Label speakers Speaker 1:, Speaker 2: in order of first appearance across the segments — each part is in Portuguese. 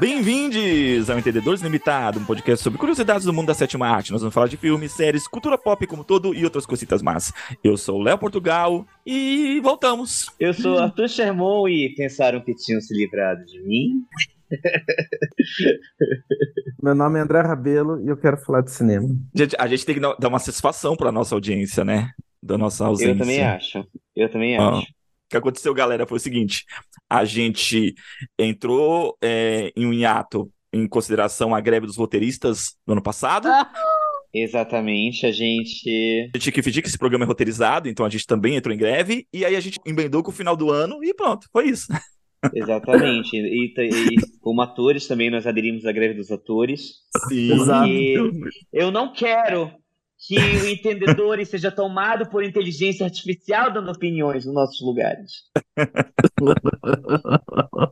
Speaker 1: Bem-vindos ao Entendedores Limitado, um podcast sobre curiosidades do mundo da sétima arte. Nós vamos falar de filmes, séries, cultura pop como todo e outras cositas más. Eu sou o Léo Portugal e voltamos.
Speaker 2: Eu sou Arthur Sherman e pensaram que tinham se livrado de mim?
Speaker 3: Meu nome é André Rabelo e eu quero falar de cinema.
Speaker 1: Gente, a gente tem que dar uma satisfação para nossa audiência, né? Da nossa ausência.
Speaker 2: Eu também acho. Eu também
Speaker 1: Ah.
Speaker 2: acho.
Speaker 1: O que aconteceu, galera, foi o seguinte: a gente entrou é, em um hiato em consideração à greve dos roteiristas no ano passado.
Speaker 2: Exatamente, a gente.
Speaker 1: A gente tinha que fingir que esse programa é roteirizado, então a gente também entrou em greve, e aí a gente emendou com o final do ano e pronto, foi isso.
Speaker 2: Exatamente. E, e como atores também nós aderimos à greve dos atores.
Speaker 1: Sim.
Speaker 3: Exato.
Speaker 2: E eu não quero que o entendedor seja tomado por inteligência artificial dando opiniões nos nossos lugares.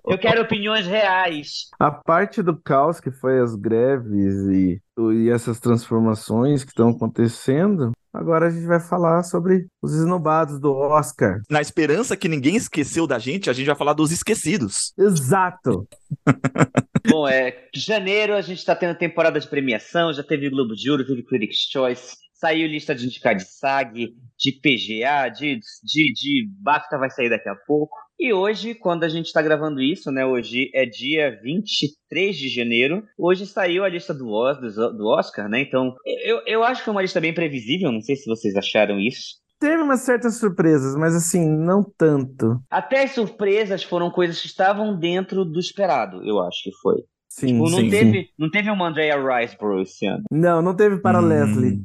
Speaker 2: Eu quero opiniões reais.
Speaker 3: A parte do caos que foi as greves e, e essas transformações que estão acontecendo, agora a gente vai falar sobre os esnobados do Oscar.
Speaker 1: Na esperança que ninguém esqueceu da gente, a gente vai falar dos esquecidos.
Speaker 3: Exato!
Speaker 2: Bom, é janeiro a gente está tendo temporada de premiação, já teve Globo de Ouro, teve Critics' Choice, saiu lista de indicar de SAG, de PGA, de, de, de BAFTA vai sair daqui a pouco. E hoje, quando a gente está gravando isso, né? Hoje é dia 23 de janeiro. Hoje saiu a lista do, do, do Oscar, né? Então, eu, eu acho que foi uma lista bem previsível. Não sei se vocês acharam isso.
Speaker 3: Teve umas certas surpresas, mas assim, não tanto.
Speaker 2: Até as surpresas foram coisas que estavam dentro do esperado, eu acho que foi.
Speaker 3: Sim,
Speaker 2: Tipo, não,
Speaker 1: sim,
Speaker 2: teve, não teve uma Andrea Riseborough esse ano.
Speaker 3: Não, não teve para
Speaker 1: Hum.
Speaker 3: Leslie.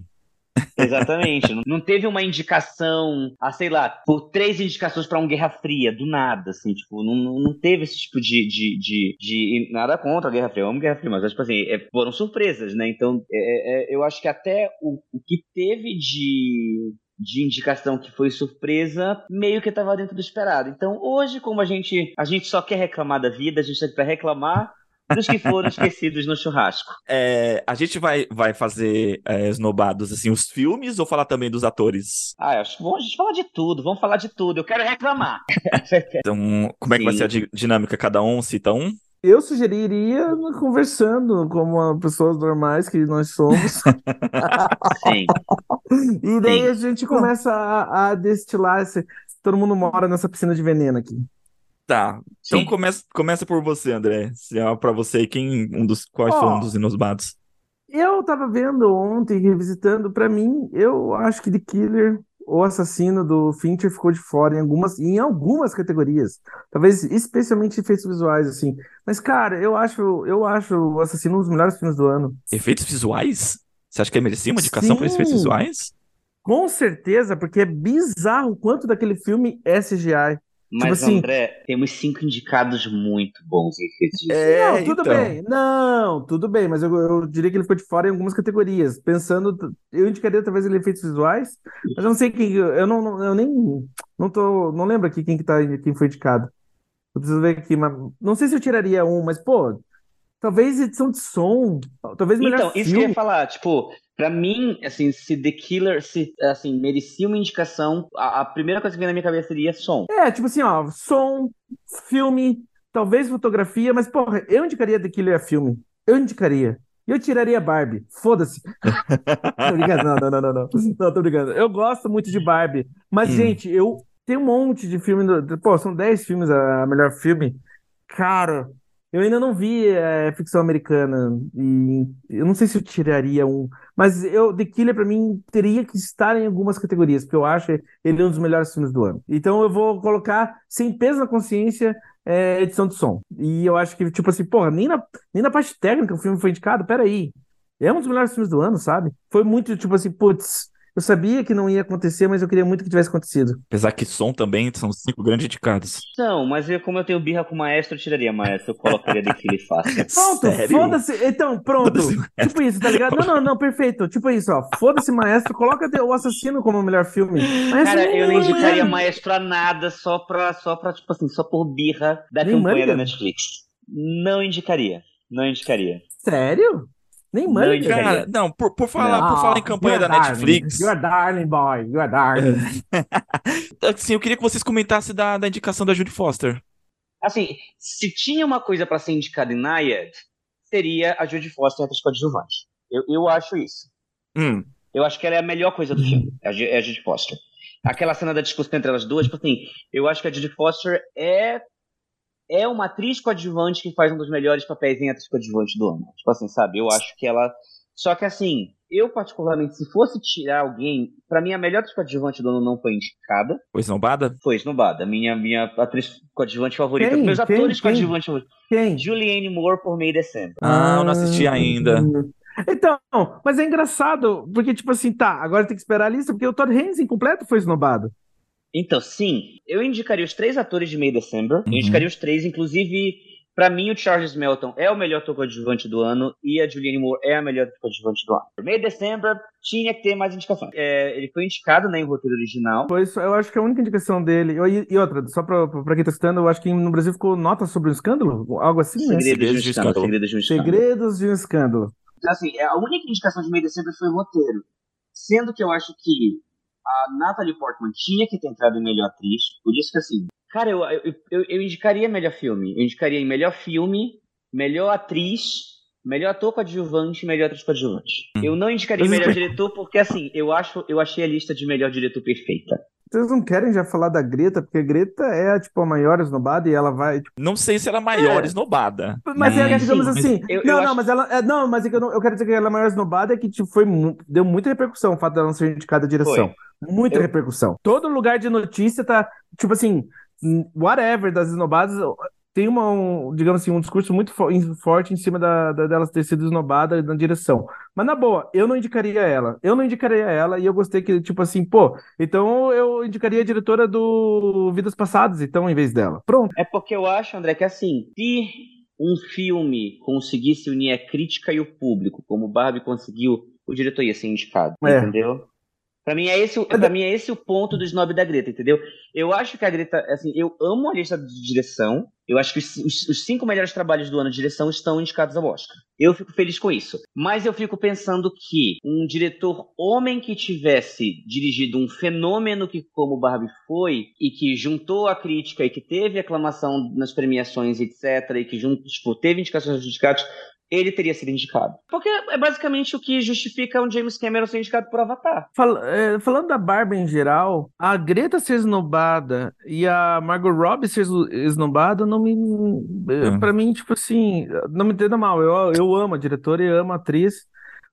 Speaker 2: Exatamente. Não- teve uma indicação, ah, sei lá, por três indicações pra um Guerra Fria, do nada, assim, tipo, não, não, teve esse tipo de, de, de, de- Nada contra a Guerra Fria, eu amo Guerra Fria, mas, tipo assim, é, foram surpresas, né? Então, é, é, eu acho que até o, o que teve de. De indicação que foi surpresa, meio que estava dentro do esperado. Então, hoje, como a gente, a gente só quer reclamar da vida, a gente tá aqui pra reclamar dos que foram esquecidos no churrasco.
Speaker 1: É, a gente vai, vai fazer é, esnobados, assim, os filmes ou falar também dos atores?
Speaker 2: Ah, eu acho que bom a gente falar de tudo, vamos falar de tudo. Eu quero reclamar.
Speaker 1: Então, como é que vai
Speaker 2: Sim.
Speaker 1: ser a di- dinâmica? Cada um cita um?
Speaker 3: Eu sugeriria conversando como pessoas normais que nós somos.
Speaker 2: Sim.
Speaker 3: E daí
Speaker 2: Sim.
Speaker 3: a gente começa a, a destilar esse. Todo mundo mora nessa piscina de veneno aqui.
Speaker 1: Tá. Então
Speaker 2: Sim.
Speaker 1: começa, começa por você, André. Se é pra você, quem um dos quais
Speaker 3: Ó.
Speaker 1: foram um dos inosbados?
Speaker 3: Eu tava vendo ontem, revisitando, pra mim, eu acho que The Killer, o assassino do Fincher, ficou de fora em algumas, em algumas categorias. Talvez especialmente efeitos visuais, assim. Mas, cara, eu acho, eu acho o assassino um dos melhores filmes do ano.
Speaker 1: Efeitos visuais? Você acha que merecia uma indicação para efeitos visuais?
Speaker 3: Com certeza, porque é bizarro o quanto daquele filme é CGI.
Speaker 2: Mas,
Speaker 3: assim-
Speaker 2: André, temos cinco indicados muito bons em efeitos visuais.
Speaker 1: É,
Speaker 3: Não, tudo
Speaker 1: então.
Speaker 3: bem. Não, tudo bem, mas eu, eu diria que ele ficou de fora em algumas categorias. Pensando, eu indicaria talvez ele efeitos visuais, mas eu não sei quem, eu não, eu nem, não tô, não lembro aqui quem que tá, quem foi indicado. Eu preciso ver aqui, mas não sei se eu tiraria um, mas pô, talvez edição de som, talvez melhor
Speaker 2: Então, isso que eu ia
Speaker 3: filme.
Speaker 2: falar, tipo, pra mim, assim, se The Killer, se, assim, merecia uma indicação, a, a primeira coisa que vem na minha cabeça seria som.
Speaker 3: É, tipo assim, ó, som, filme, talvez fotografia, mas porra, eu indicaria The Killer a filme. Eu indicaria. Eu tiraria Barbie. Foda-se. Tô brincando, não, não, não, não, não. Não, tô brincando. Eu gosto muito de Barbie. Mas,
Speaker 1: Hum.
Speaker 3: gente, eu tenho um monte de filme. do- Pô, são 10 filmes a a melhor filme. Cara, eu ainda não vi é, ficção americana. E eu não sei se eu tiraria um. Mas eu, The Killer, pra mim, teria que estar em algumas categorias, porque eu acho ele um dos melhores filmes do ano. Então eu vou colocar, sem peso na consciência, é, edição de som. E eu acho que, tipo assim, porra, nem na, nem na parte técnica o filme foi indicado, peraí. É um dos melhores filmes do ano, sabe? Foi muito, tipo assim, putz, eu sabia que não ia acontecer, mas eu queria muito que tivesse acontecido.
Speaker 1: Apesar que som também são cinco grandes indicados.
Speaker 2: Não, mas eu, como eu tenho birra com o maestro, eu tiraria maestro, eu colocaria The Killer fácil.
Speaker 3: Pronto,
Speaker 1: Sério?
Speaker 3: foda-se. Então, pronto.
Speaker 1: Foda-se,
Speaker 3: Tipo isso, tá ligado? Não, não, não, perfeito. Tipo isso, ó. Foda-se, maestro. Coloca o assassino como o melhor filme. Maestro
Speaker 2: Cara, eu não
Speaker 3: é-
Speaker 2: indicaria maestro a nada só pra, só pra, tipo assim, só por birra da
Speaker 3: Nem
Speaker 2: campanha da
Speaker 3: Mulligan?
Speaker 2: Netflix. Não indicaria. Não indicaria.
Speaker 3: Sério? Nem
Speaker 2: Não,
Speaker 3: manda.
Speaker 1: Cara, não, por, por falar, por falar em campanha da Netflix,
Speaker 3: You are darling, boy. You are darling.
Speaker 1: assim, eu queria que vocês comentassem da, da indicação da Judy Foster.
Speaker 2: Assim, se tinha uma coisa para ser indicada em Nayad, seria a Judy Foster entre as coadjuvantes. Eu, eu acho isso.
Speaker 1: Hum.
Speaker 2: Eu acho que ela é a melhor coisa do filme, é a Judy Foster. Aquela cena da discussão entre elas duas, tipo assim, eu acho que a Judy Foster é é uma atriz coadjuvante que faz um dos melhores papéis em atriz coadjuvante do ano. Tipo assim, sabe? Eu acho que ela. Só que assim, eu particularmente, se fosse tirar alguém, pra mim a melhor atriz coadjuvante do ano não foi indicada,
Speaker 1: Foi esnobada?
Speaker 2: foi Snowbada, minha minha atriz coadjuvante favorita.
Speaker 3: Quem?
Speaker 2: Meus
Speaker 3: Quem?
Speaker 2: atores
Speaker 3: Quem?
Speaker 2: coadjuvantes favoritos.
Speaker 3: Quem?
Speaker 2: Julianne Moore por May December.
Speaker 1: Ah, eu não assisti ainda.
Speaker 3: Então, mas é engraçado, porque, tipo assim, tá, agora tem que esperar a lista, porque o Todd Haynes incompleto foi esnobado.
Speaker 2: Então, sim, eu indicaria os três atores de May December.
Speaker 1: Uhum.
Speaker 2: Eu indicaria os três, inclusive, pra mim, o Charles Melton é o melhor ator coadjuvante do ano e a Julianne Moore é a melhor ator coadjuvante do ano. May December tinha que ter mais indicações. É, ele foi indicado né, em roteiro original.
Speaker 3: Foi isso, eu acho que é a única indicação dele. E, e outra, só pra, pra quem tá citando, eu acho que no Brasil ficou nota sobre um escândalo, algo assim, né?
Speaker 2: Segredos de
Speaker 1: Segredos
Speaker 2: um
Speaker 1: de
Speaker 2: escândalo.
Speaker 1: Escândalo.
Speaker 2: Segredos de um escândalo.
Speaker 3: Segredos de um escândalo.
Speaker 2: Então, assim, a única indicação de May December foi o roteiro. Sendo que eu acho que a Natalie Portman tinha que ter entrado em melhor atriz. Por isso que, assim, cara, eu, eu, eu, eu indicaria melhor filme. Eu indicaria em melhor filme, melhor atriz, melhor ator coadjuvante e melhor atriz coadjuvante. Eu não indicaria melhor diretor porque, assim, eu acho, eu achei a lista de melhor diretor perfeita.
Speaker 3: Vocês não querem já falar da Greta, porque a Greta é, tipo, a maior esnobada e ela vai, tipo,
Speaker 1: Não sei se ela é a maior
Speaker 3: É.
Speaker 1: esnobada.
Speaker 3: Mas é,
Speaker 2: Hum.
Speaker 3: digamos
Speaker 2: Sim,
Speaker 3: assim.
Speaker 2: eu-
Speaker 3: não,
Speaker 2: eu
Speaker 3: não,
Speaker 2: acho-
Speaker 3: mas ela. é, não, mas é que eu, não- eu quero dizer que ela é a maior esnobada é que tipo, foi, deu muita repercussão o fato dela não ser indicada à direção. Muita
Speaker 2: Eu-
Speaker 3: repercussão. Todo lugar de notícia tá, tipo assim, whatever das esnobadas. Tem uma, um, digamos assim, um discurso muito fo- forte em cima da, da- delas ter sido esnobada na direção. Mas na boa, eu não indicaria ela. Eu não indicaria ela e eu gostei que, tipo assim, pô, então eu indicaria a diretora do Vidas Passadas, então, em vez dela. Pronto.
Speaker 2: É porque eu acho, André, que assim, se um filme conseguisse unir a crítica e o público, como Barbie conseguiu, o diretor ia ser indicado,
Speaker 3: É.
Speaker 2: entendeu? Pra mim, é esse, o- pra mim é esse o ponto do snob da Greta, entendeu? Eu acho que a Greta, assim, eu amo a lista de direção. Eu acho que os, os- os cinco melhores trabalhos do ano de direção estão indicados ao Oscar. Eu fico feliz com isso. Mas eu fico pensando que um diretor homem que tivesse dirigido um fenômeno que como Barbie foi e que juntou a crítica e que teve aclamação nas premiações, etc, e que junto, tipo, teve indicações dos sindicatos, ele teria sido indicado. Porque é basicamente o que justifica um James Cameron ser indicado por Avatar.
Speaker 3: Fal- é, falando da Barbie em geral, a Greta ser esnobada e a Margot Robbie ser esno- esnobada não me. é,
Speaker 1: Hum.
Speaker 3: Pra mim, tipo assim, não me entenda mal, eu, eu amo a diretora e amo a atriz.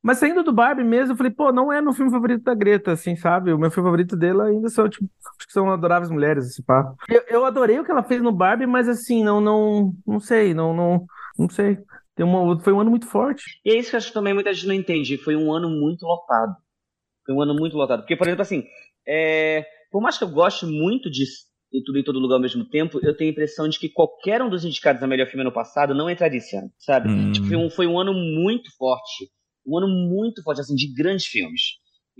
Speaker 3: Mas saindo do Barbie mesmo, eu falei, pô, não é meu filme favorito da Greta, assim, sabe? O meu filme favorito dela ainda são, tipo, acho que são Adoráveis Mulheres, esse pá. Eu, eu adorei o que ela fez no Barbie, mas assim, não, não, não sei, não, não, não sei. Tem uma, foi um ano muito forte.
Speaker 2: E é isso que eu acho que também muita gente não entende. Foi um ano muito lotado. Foi um ano muito lotado. Porque, por exemplo, assim, é, por mais que eu goste muito de de tudo em todo lugar ao mesmo tempo, eu tenho a impressão de que qualquer um dos indicados a melhor filme ano passado não entraria esse ano, sabe?
Speaker 1: Hum.
Speaker 2: Tipo, foi, um, foi um ano muito forte. Um ano muito forte, assim, de grandes filmes.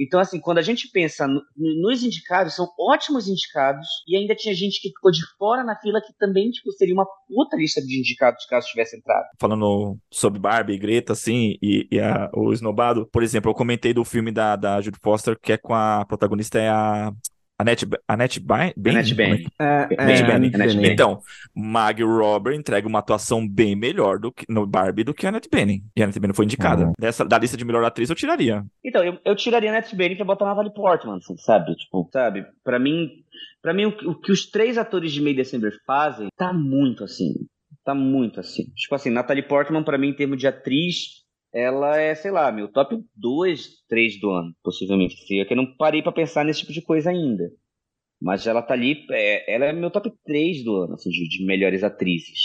Speaker 2: Então, assim, quando a gente pensa no- nos indicados, são ótimos indicados, e ainda tinha gente que ficou de fora na fila que também, tipo, seria uma puta lista de indicados caso tivesse entrado.
Speaker 1: Falando sobre Barbie e Greta, assim, e, e a- o esnobado, por exemplo, eu comentei do filme da, da Judy Foster, que é com a protagonista é a Annette, Annette Bening?
Speaker 2: Annette
Speaker 1: é
Speaker 2: Bening.
Speaker 1: que-
Speaker 3: É, é,
Speaker 1: Bening.
Speaker 3: Bening.
Speaker 1: Então, Maggie Robert entrega uma atuação bem melhor do que, no Barbie do que a Annette Bening. E a Annette Bening foi indicada.
Speaker 3: Uhum.
Speaker 1: Dessa, da lista de melhor atriz, eu tiraria.
Speaker 2: Então, eu, eu tiraria a Annette Bening pra botar na Natalie Portman, assim, sabe? Tipo, sabe? Pra mim, pra mim o, que- o que os três atores de May December fazem tá muito assim. Tá muito assim. Tipo assim, Natalie Portman, pra mim, em termos de atriz, ela é, sei lá, meu top 2, 3 do ano, possivelmente. É que eu não parei pra pensar nesse tipo de coisa ainda. Mas ela tá ali, é, ela é meu top 3 do ano, assim, de, de melhores atrizes,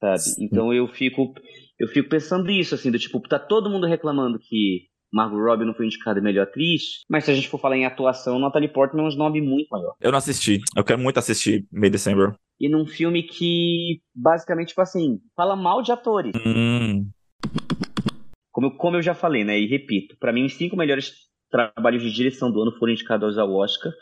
Speaker 2: sabe? Então eu fico, eu fico pensando isso, assim, do tipo, tá todo mundo reclamando que Margot Robbie não foi indicada melhor atriz, mas se a gente for falar em atuação, Natalie Portman é um nome muito maior.
Speaker 1: Eu não assisti. Eu quero muito assistir May December.
Speaker 2: E num filme que, basicamente, tipo assim, fala mal de atores.
Speaker 1: Hum,
Speaker 2: Como eu, como eu já falei, né, e repito, pra mim os cinco melhores trabalhos de direção do ano foram indicados ao Oscar,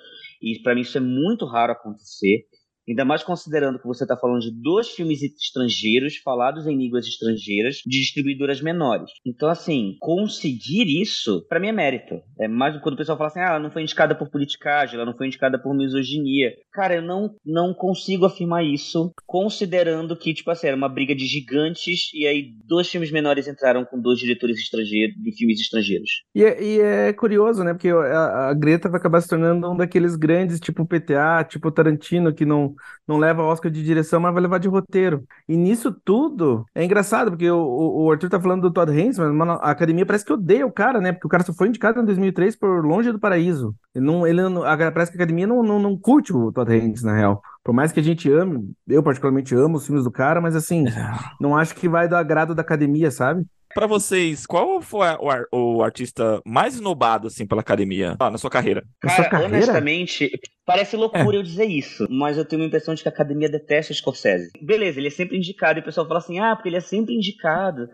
Speaker 2: e pra mim isso é muito raro acontecer. Ainda mais considerando que você está falando de dois filmes estrangeiros, falados em línguas estrangeiras, de distribuidoras menores. Então, assim, conseguir isso, para mim é mérito. É mais quando o pessoal fala assim, ah, ela não foi indicada por politicagem, ela não foi indicada por misoginia. Cara, eu não, não consigo afirmar isso, considerando que, tipo assim, era uma briga de gigantes e aí dois filmes menores entraram com dois diretores estrangeiros, de filmes estrangeiros.
Speaker 3: E, é, e é curioso, né? Porque a, a, Greta vai acabar se tornando um daqueles grandes, tipo PTA, tipo Tarantino, que não, não leva Oscar de direção, mas vai levar de roteiro. E nisso tudo, é engraçado, porque o, o Arthur tá falando do Todd Haynes, mas mano, a academia parece que odeia o cara, né? Porque o cara só foi indicado em 2003 por Longe do Paraíso. Ele não, ele não, a, parece que a academia não, não, não curte o Todd Haynes, na real. Por mais que a gente ame, eu particularmente amo os filmes do cara, mas assim, é. não acho que vai do agrado da academia, sabe?
Speaker 1: Para vocês, qual foi o, o, artista mais esnobado, assim, pela academia ah, na sua carreira?
Speaker 2: Cara,
Speaker 1: sua
Speaker 2: carreira? honestamente, parece loucura é. eu dizer isso, mas eu tenho a impressão de que a academia detesta o Scorsese. Beleza, ele é sempre indicado, e o pessoal fala assim, ah, porque ele é sempre indicado,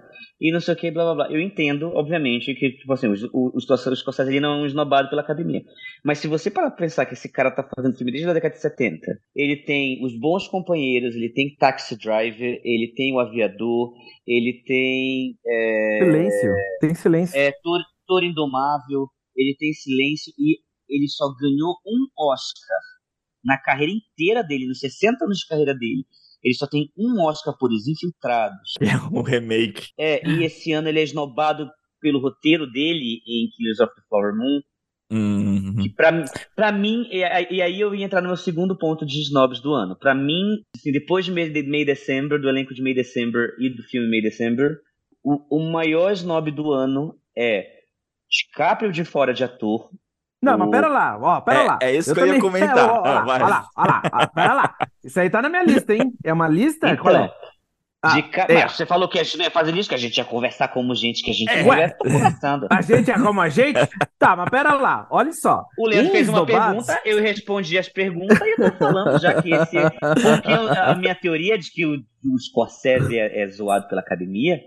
Speaker 2: e não sei o que, blá blá blá. Eu entendo, obviamente, que, tipo assim, o, o, o Scorsese ele não é um esnobado pela academia. Mas se você parar pra pensar que esse cara tá fazendo filme desde a década de 70, ele tem Os Bons Companheiros, ele tem Taxi Driver, ele tem O Aviador, ele tem. É,
Speaker 3: silêncio. Tem silêncio.
Speaker 2: É, Tor, Tor Indomável. Ele tem silêncio e ele só ganhou um Oscar na carreira inteira dele, nos 60 anos de carreira dele. Ele só tem um Oscar por Os Infiltrados.
Speaker 1: É um remake.
Speaker 2: É, e esse ano ele é esnobado pelo roteiro dele em Killers of the Flower Moon.
Speaker 1: Uhum.
Speaker 2: Pra, pra mim, e, e, aí eu ia entrar no meu segundo ponto de snobs do ano. Pra mim, assim, depois de May, de May December, do elenco de May December e do filme May December, o, o maior snob do ano é DiCaprio de fora de ator.
Speaker 3: Não, o... mas pera lá, ó, pera
Speaker 1: é,
Speaker 3: lá.
Speaker 1: É isso eu que eu também... ia comentar. É, ó, ó,
Speaker 3: ah, lá, ó lá, ó lá, ó, pera lá. Isso aí tá na minha lista, hein? É uma lista?
Speaker 2: Então,
Speaker 3: Qual é?
Speaker 2: Ah, ca... é. Mas você falou que a gente não ia fazer isso, que a gente ia conversar como gente, que a gente é. conversa conversando.
Speaker 3: A gente é como a gente? tá, mas pera lá, olha só.
Speaker 2: O Leandro fez uma pergunta, eu respondi as perguntas e eu tô falando já que esse. Porque a minha teoria de que o, o Scorsese é, é zoado pela academia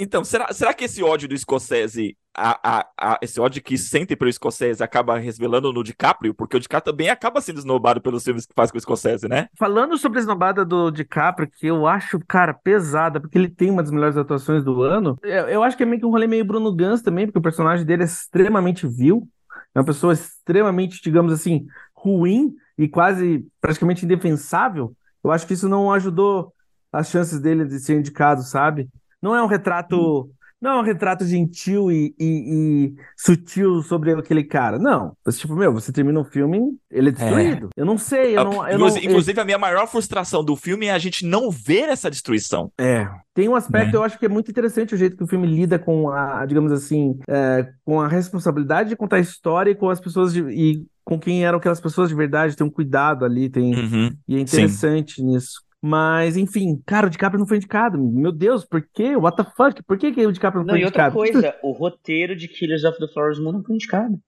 Speaker 1: então, será, será que esse ódio do Scorsese, a, a, a, esse ódio que sente pelo Scorsese acaba revelando no DiCaprio? Porque o DiCaprio também acaba sendo esnobado pelos filmes que faz com o Scorsese, né?
Speaker 3: Falando sobre a esnobada do DiCaprio, que eu acho, cara, pesada, porque ele tem uma das melhores atuações do ano, eu, eu acho que é meio que um rolê meio Bruno Gans também, porque o personagem dele é extremamente vil, é uma pessoa extremamente, digamos assim, ruim e quase praticamente indefensável. Eu acho que isso não ajudou as chances dele de ser indicado, sabe? Não é um retrato. Não é um retrato gentil e, e, e sutil sobre aquele cara. Não. Mas, tipo, meu, você termina um filme, ele é destruído. É. Eu não sei. Eu não, eu
Speaker 1: inclusive,
Speaker 3: não,
Speaker 1: inclusive, a minha maior frustração do filme é a gente não ver essa destruição.
Speaker 3: É. Tem um aspecto, é. eu acho que é muito interessante o jeito que o filme lida com a, digamos assim, é, com a responsabilidade de contar a história e com as pessoas de, e com quem eram aquelas pessoas de verdade, tem um cuidado ali, tem
Speaker 1: uhum.
Speaker 3: e é interessante Sim. nisso. Mas, enfim, cara, o DiCaprio não foi indicado. Meu Deus, por quê? What the fuck? Por que, que o DiCaprio não, não foi indicado?
Speaker 2: E outra coisa, o roteiro de Killers of the Flowers Moon não foi indicado.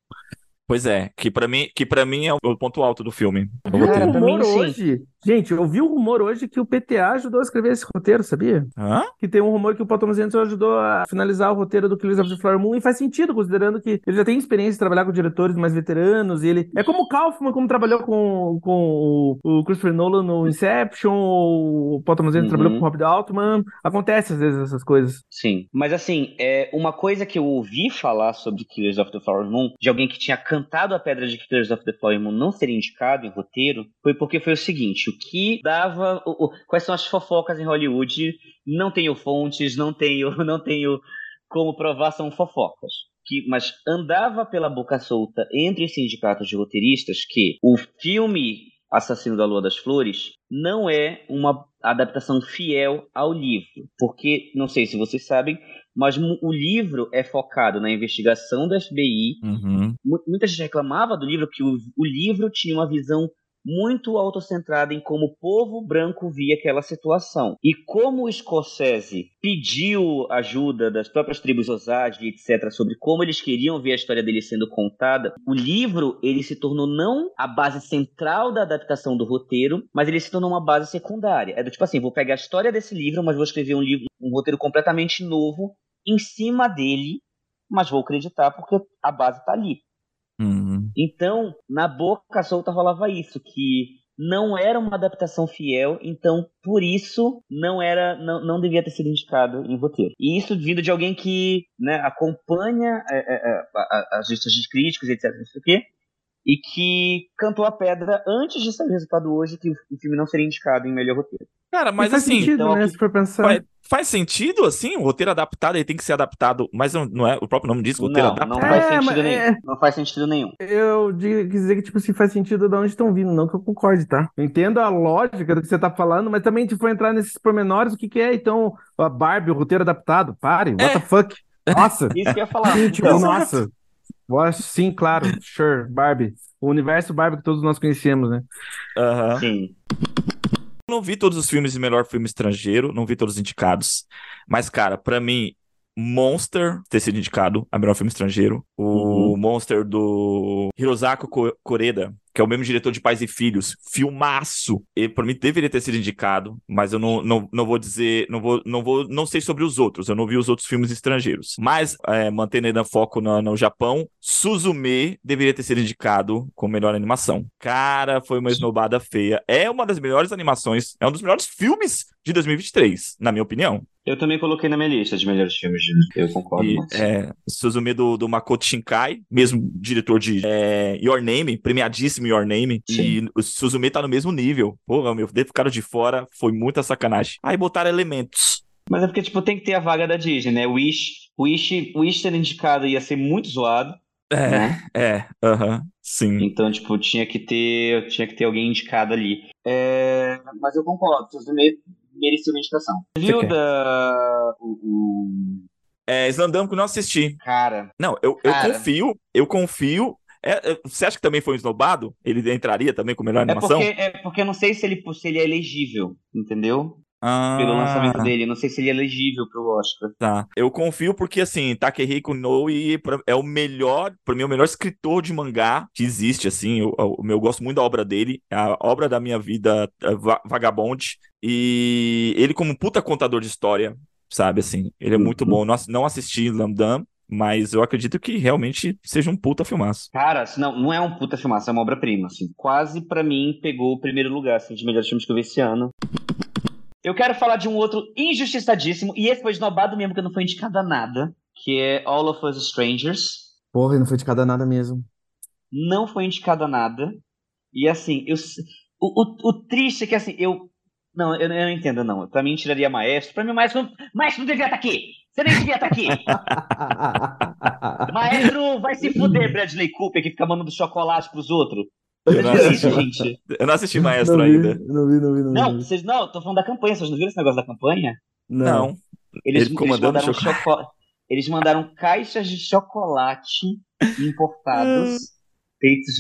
Speaker 1: Pois é, que para mim, que para mim é o ponto alto do filme.
Speaker 3: Cara, rumor mim, hoje. Gente, eu vi um rumor hoje que o PTA ajudou a escrever esse roteiro, sabia?
Speaker 1: Hã?
Speaker 3: Que tem um rumor que o Paul Thomas Anderson ajudou a finalizar o roteiro do Killers of the Flower Moon e faz sentido, considerando que ele já tem experiência de trabalhar com diretores mais veteranos e ele é como o Kaufman, como trabalhou com, com o Christopher Nolan no Inception, o Paul Thomas Anderson uhum. trabalhou com o Rob Altman. Acontece às vezes essas coisas.
Speaker 2: Sim, mas assim, é uma coisa que eu ouvi falar sobre Killers of the Flower Moon de alguém que tinha cantado a pedra de Killers of the Flower Moon não ser indicado em roteiro foi porque foi o seguinte: o que dava. O, o, quais são as fofocas em Hollywood? Não tenho fontes, não tenho, não tenho como provar, são fofocas. Que, mas andava pela boca solta entre os sindicatos de roteiristas que o filme Assassino da Lua das Flores não é uma adaptação fiel ao livro, porque não sei se vocês sabem, mas o livro é focado na investigação da FBI.
Speaker 1: Uhum.
Speaker 2: Muita gente reclamava do livro que o, o livro tinha uma visão muito autocentrada em como o povo branco via aquela situação. E como o Scorsese pediu ajuda das próprias tribos Osage, etc., sobre como eles queriam ver a história dele sendo contada, o livro ele se tornou não a base central da adaptação do roteiro, mas ele se tornou uma base secundária. É do tipo assim, vou pegar a história desse livro, mas vou escrever um livro, um roteiro completamente novo em cima dele, mas vou acreditar porque a base está ali.
Speaker 1: Uhum.
Speaker 2: Então, na boca solta rolava isso, que não era uma adaptação fiel, então por isso não era, não, não devia ter sido indicado em roteiro. E isso vindo de alguém que né, acompanha é, é, é as listas de críticos, etc. Não sei o quê, e que cantou a pedra antes de sair o resultado hoje que o filme não seria indicado em melhor roteiro.
Speaker 1: Cara, mas
Speaker 3: faz
Speaker 1: assim,
Speaker 3: sentido,
Speaker 2: então,
Speaker 3: né, se for pensar.
Speaker 1: faz, faz sentido assim? O roteiro adaptado ele tem que ser adaptado, mas não, não é o próprio nome diz roteiro
Speaker 2: Não,
Speaker 1: adaptado.
Speaker 2: não faz
Speaker 3: É,
Speaker 2: sentido nenhum.
Speaker 3: é-
Speaker 2: Não faz sentido nenhum.
Speaker 3: Eu digo- quis dizer que, tipo, se faz sentido de onde estão vindo, não que eu concorde, tá? Eu entendo a lógica do que você tá falando, mas também, se for entrar nesses pormenores, o que que é, então, a Barbie, o roteiro adaptado? Pare, what
Speaker 1: É.
Speaker 3: the fuck? Nossa,
Speaker 2: Isso que eu ia falar.
Speaker 3: tipo, nossa. Sim, claro, sure, Barbie. O universo Barbie que todos nós conhecemos, né?
Speaker 1: Aham.
Speaker 2: sim.
Speaker 1: Não vi todos os filmes de melhor filme estrangeiro, não vi todos indicados. Mas, cara, pra mim, Monster ter sido indicado a melhor filme estrangeiro. O Monster do Hirosako Ko- Koreda, que é o mesmo diretor de Pais e Filhos. Filmaço. Ele, pra mim, deveria ter sido indicado, mas eu não, não, não vou dizer, não vou, não vou, não sei sobre os outros. Eu não vi os outros filmes estrangeiros. Mas, é, mantendo ainda foco na- no Japão, Suzume deveria ter sido indicado como melhor animação. Cara, foi uma esnobada feia. É uma das melhores animações, é um dos melhores filmes de 2023, na minha opinião.
Speaker 2: Eu também coloquei na minha lista de melhores filmes. de- Eu concordo.
Speaker 1: E, é, Suzume do, do Makoto Shinkai, mesmo diretor de é, Your Name, premiadíssimo Your Name. E o Suzume tá no mesmo nível. Porra, meu, ter ficado de fora foi muita sacanagem. Aí botaram elementos.
Speaker 2: Mas é porque, tipo, tem que ter a vaga da Disney, né? Wish, Wish, Wish sendo indicado ia ser muito zoado,
Speaker 1: É,
Speaker 2: né?
Speaker 1: é, aham, sim.
Speaker 2: Então, tipo, tinha que ter, tinha que ter alguém indicado ali. É, mas eu concordo, Suzume merecia uma indicação. Viu
Speaker 3: quer?
Speaker 2: da... O, o-
Speaker 1: É, Slandam que eu não assisti.
Speaker 2: Cara,
Speaker 1: Não, eu, eu
Speaker 2: Cara.
Speaker 1: confio, eu confio. É, é, você acha que também foi um esnobado? Ele entraria também com melhor
Speaker 2: é
Speaker 1: animação?
Speaker 2: porque, é porque eu não sei se ele, se ele é elegível, entendeu?
Speaker 1: Ah,
Speaker 2: Pelo lançamento dele. Eu não sei se ele é elegível pro Oscar.
Speaker 1: Tá. Eu confio porque, assim, Takehiko pra- é o melhor, pra mim, é o melhor escritor de mangá que existe, assim. Eu, eu, eu gosto muito da obra dele. é A obra da minha vida, é Va- Vagabond. E ele, como um puta contador de história, sabe, assim, ele é muito
Speaker 2: Uhum.
Speaker 1: bom. Não, não assisti Lamdam, mas eu acredito que realmente seja um puta filmaço.
Speaker 2: Cara, não, não é um puta filmaço, é uma obra-prima, assim. Quase, pra mim, pegou o primeiro lugar, assim, de melhores filmes que eu vi esse ano. Eu quero falar de um outro injustiçadíssimo, e esse foi esnobado mesmo, que não foi indicado a nada, que é All of Us Strangers.
Speaker 3: Porra, não foi indicado a nada mesmo.
Speaker 2: Não foi indicado a nada. E, assim, eu... O, o, o triste é que, assim, eu... Não, eu, eu não entendo, não. Pra mim, tiraria Maestro. Pra mim, Maestro, Maestro não devia estar aqui. Você nem devia estar aqui. Maestro vai se fuder, Bradley Cooper, que fica mandando chocolate pros outros.
Speaker 1: Eu não assisti,
Speaker 2: gente?
Speaker 1: eu não assisti Maestro
Speaker 3: Não vi,
Speaker 1: ainda.
Speaker 3: Não vi, não vi, não vi.
Speaker 2: Não, vocês não, tô falando da campanha, vocês não viram esse negócio da campanha?
Speaker 1: Não.
Speaker 2: Eles,
Speaker 1: Ele ficou mandando
Speaker 2: mandaram
Speaker 1: chocolate.
Speaker 2: choco- Eles mandaram caixas de chocolate importados, feitos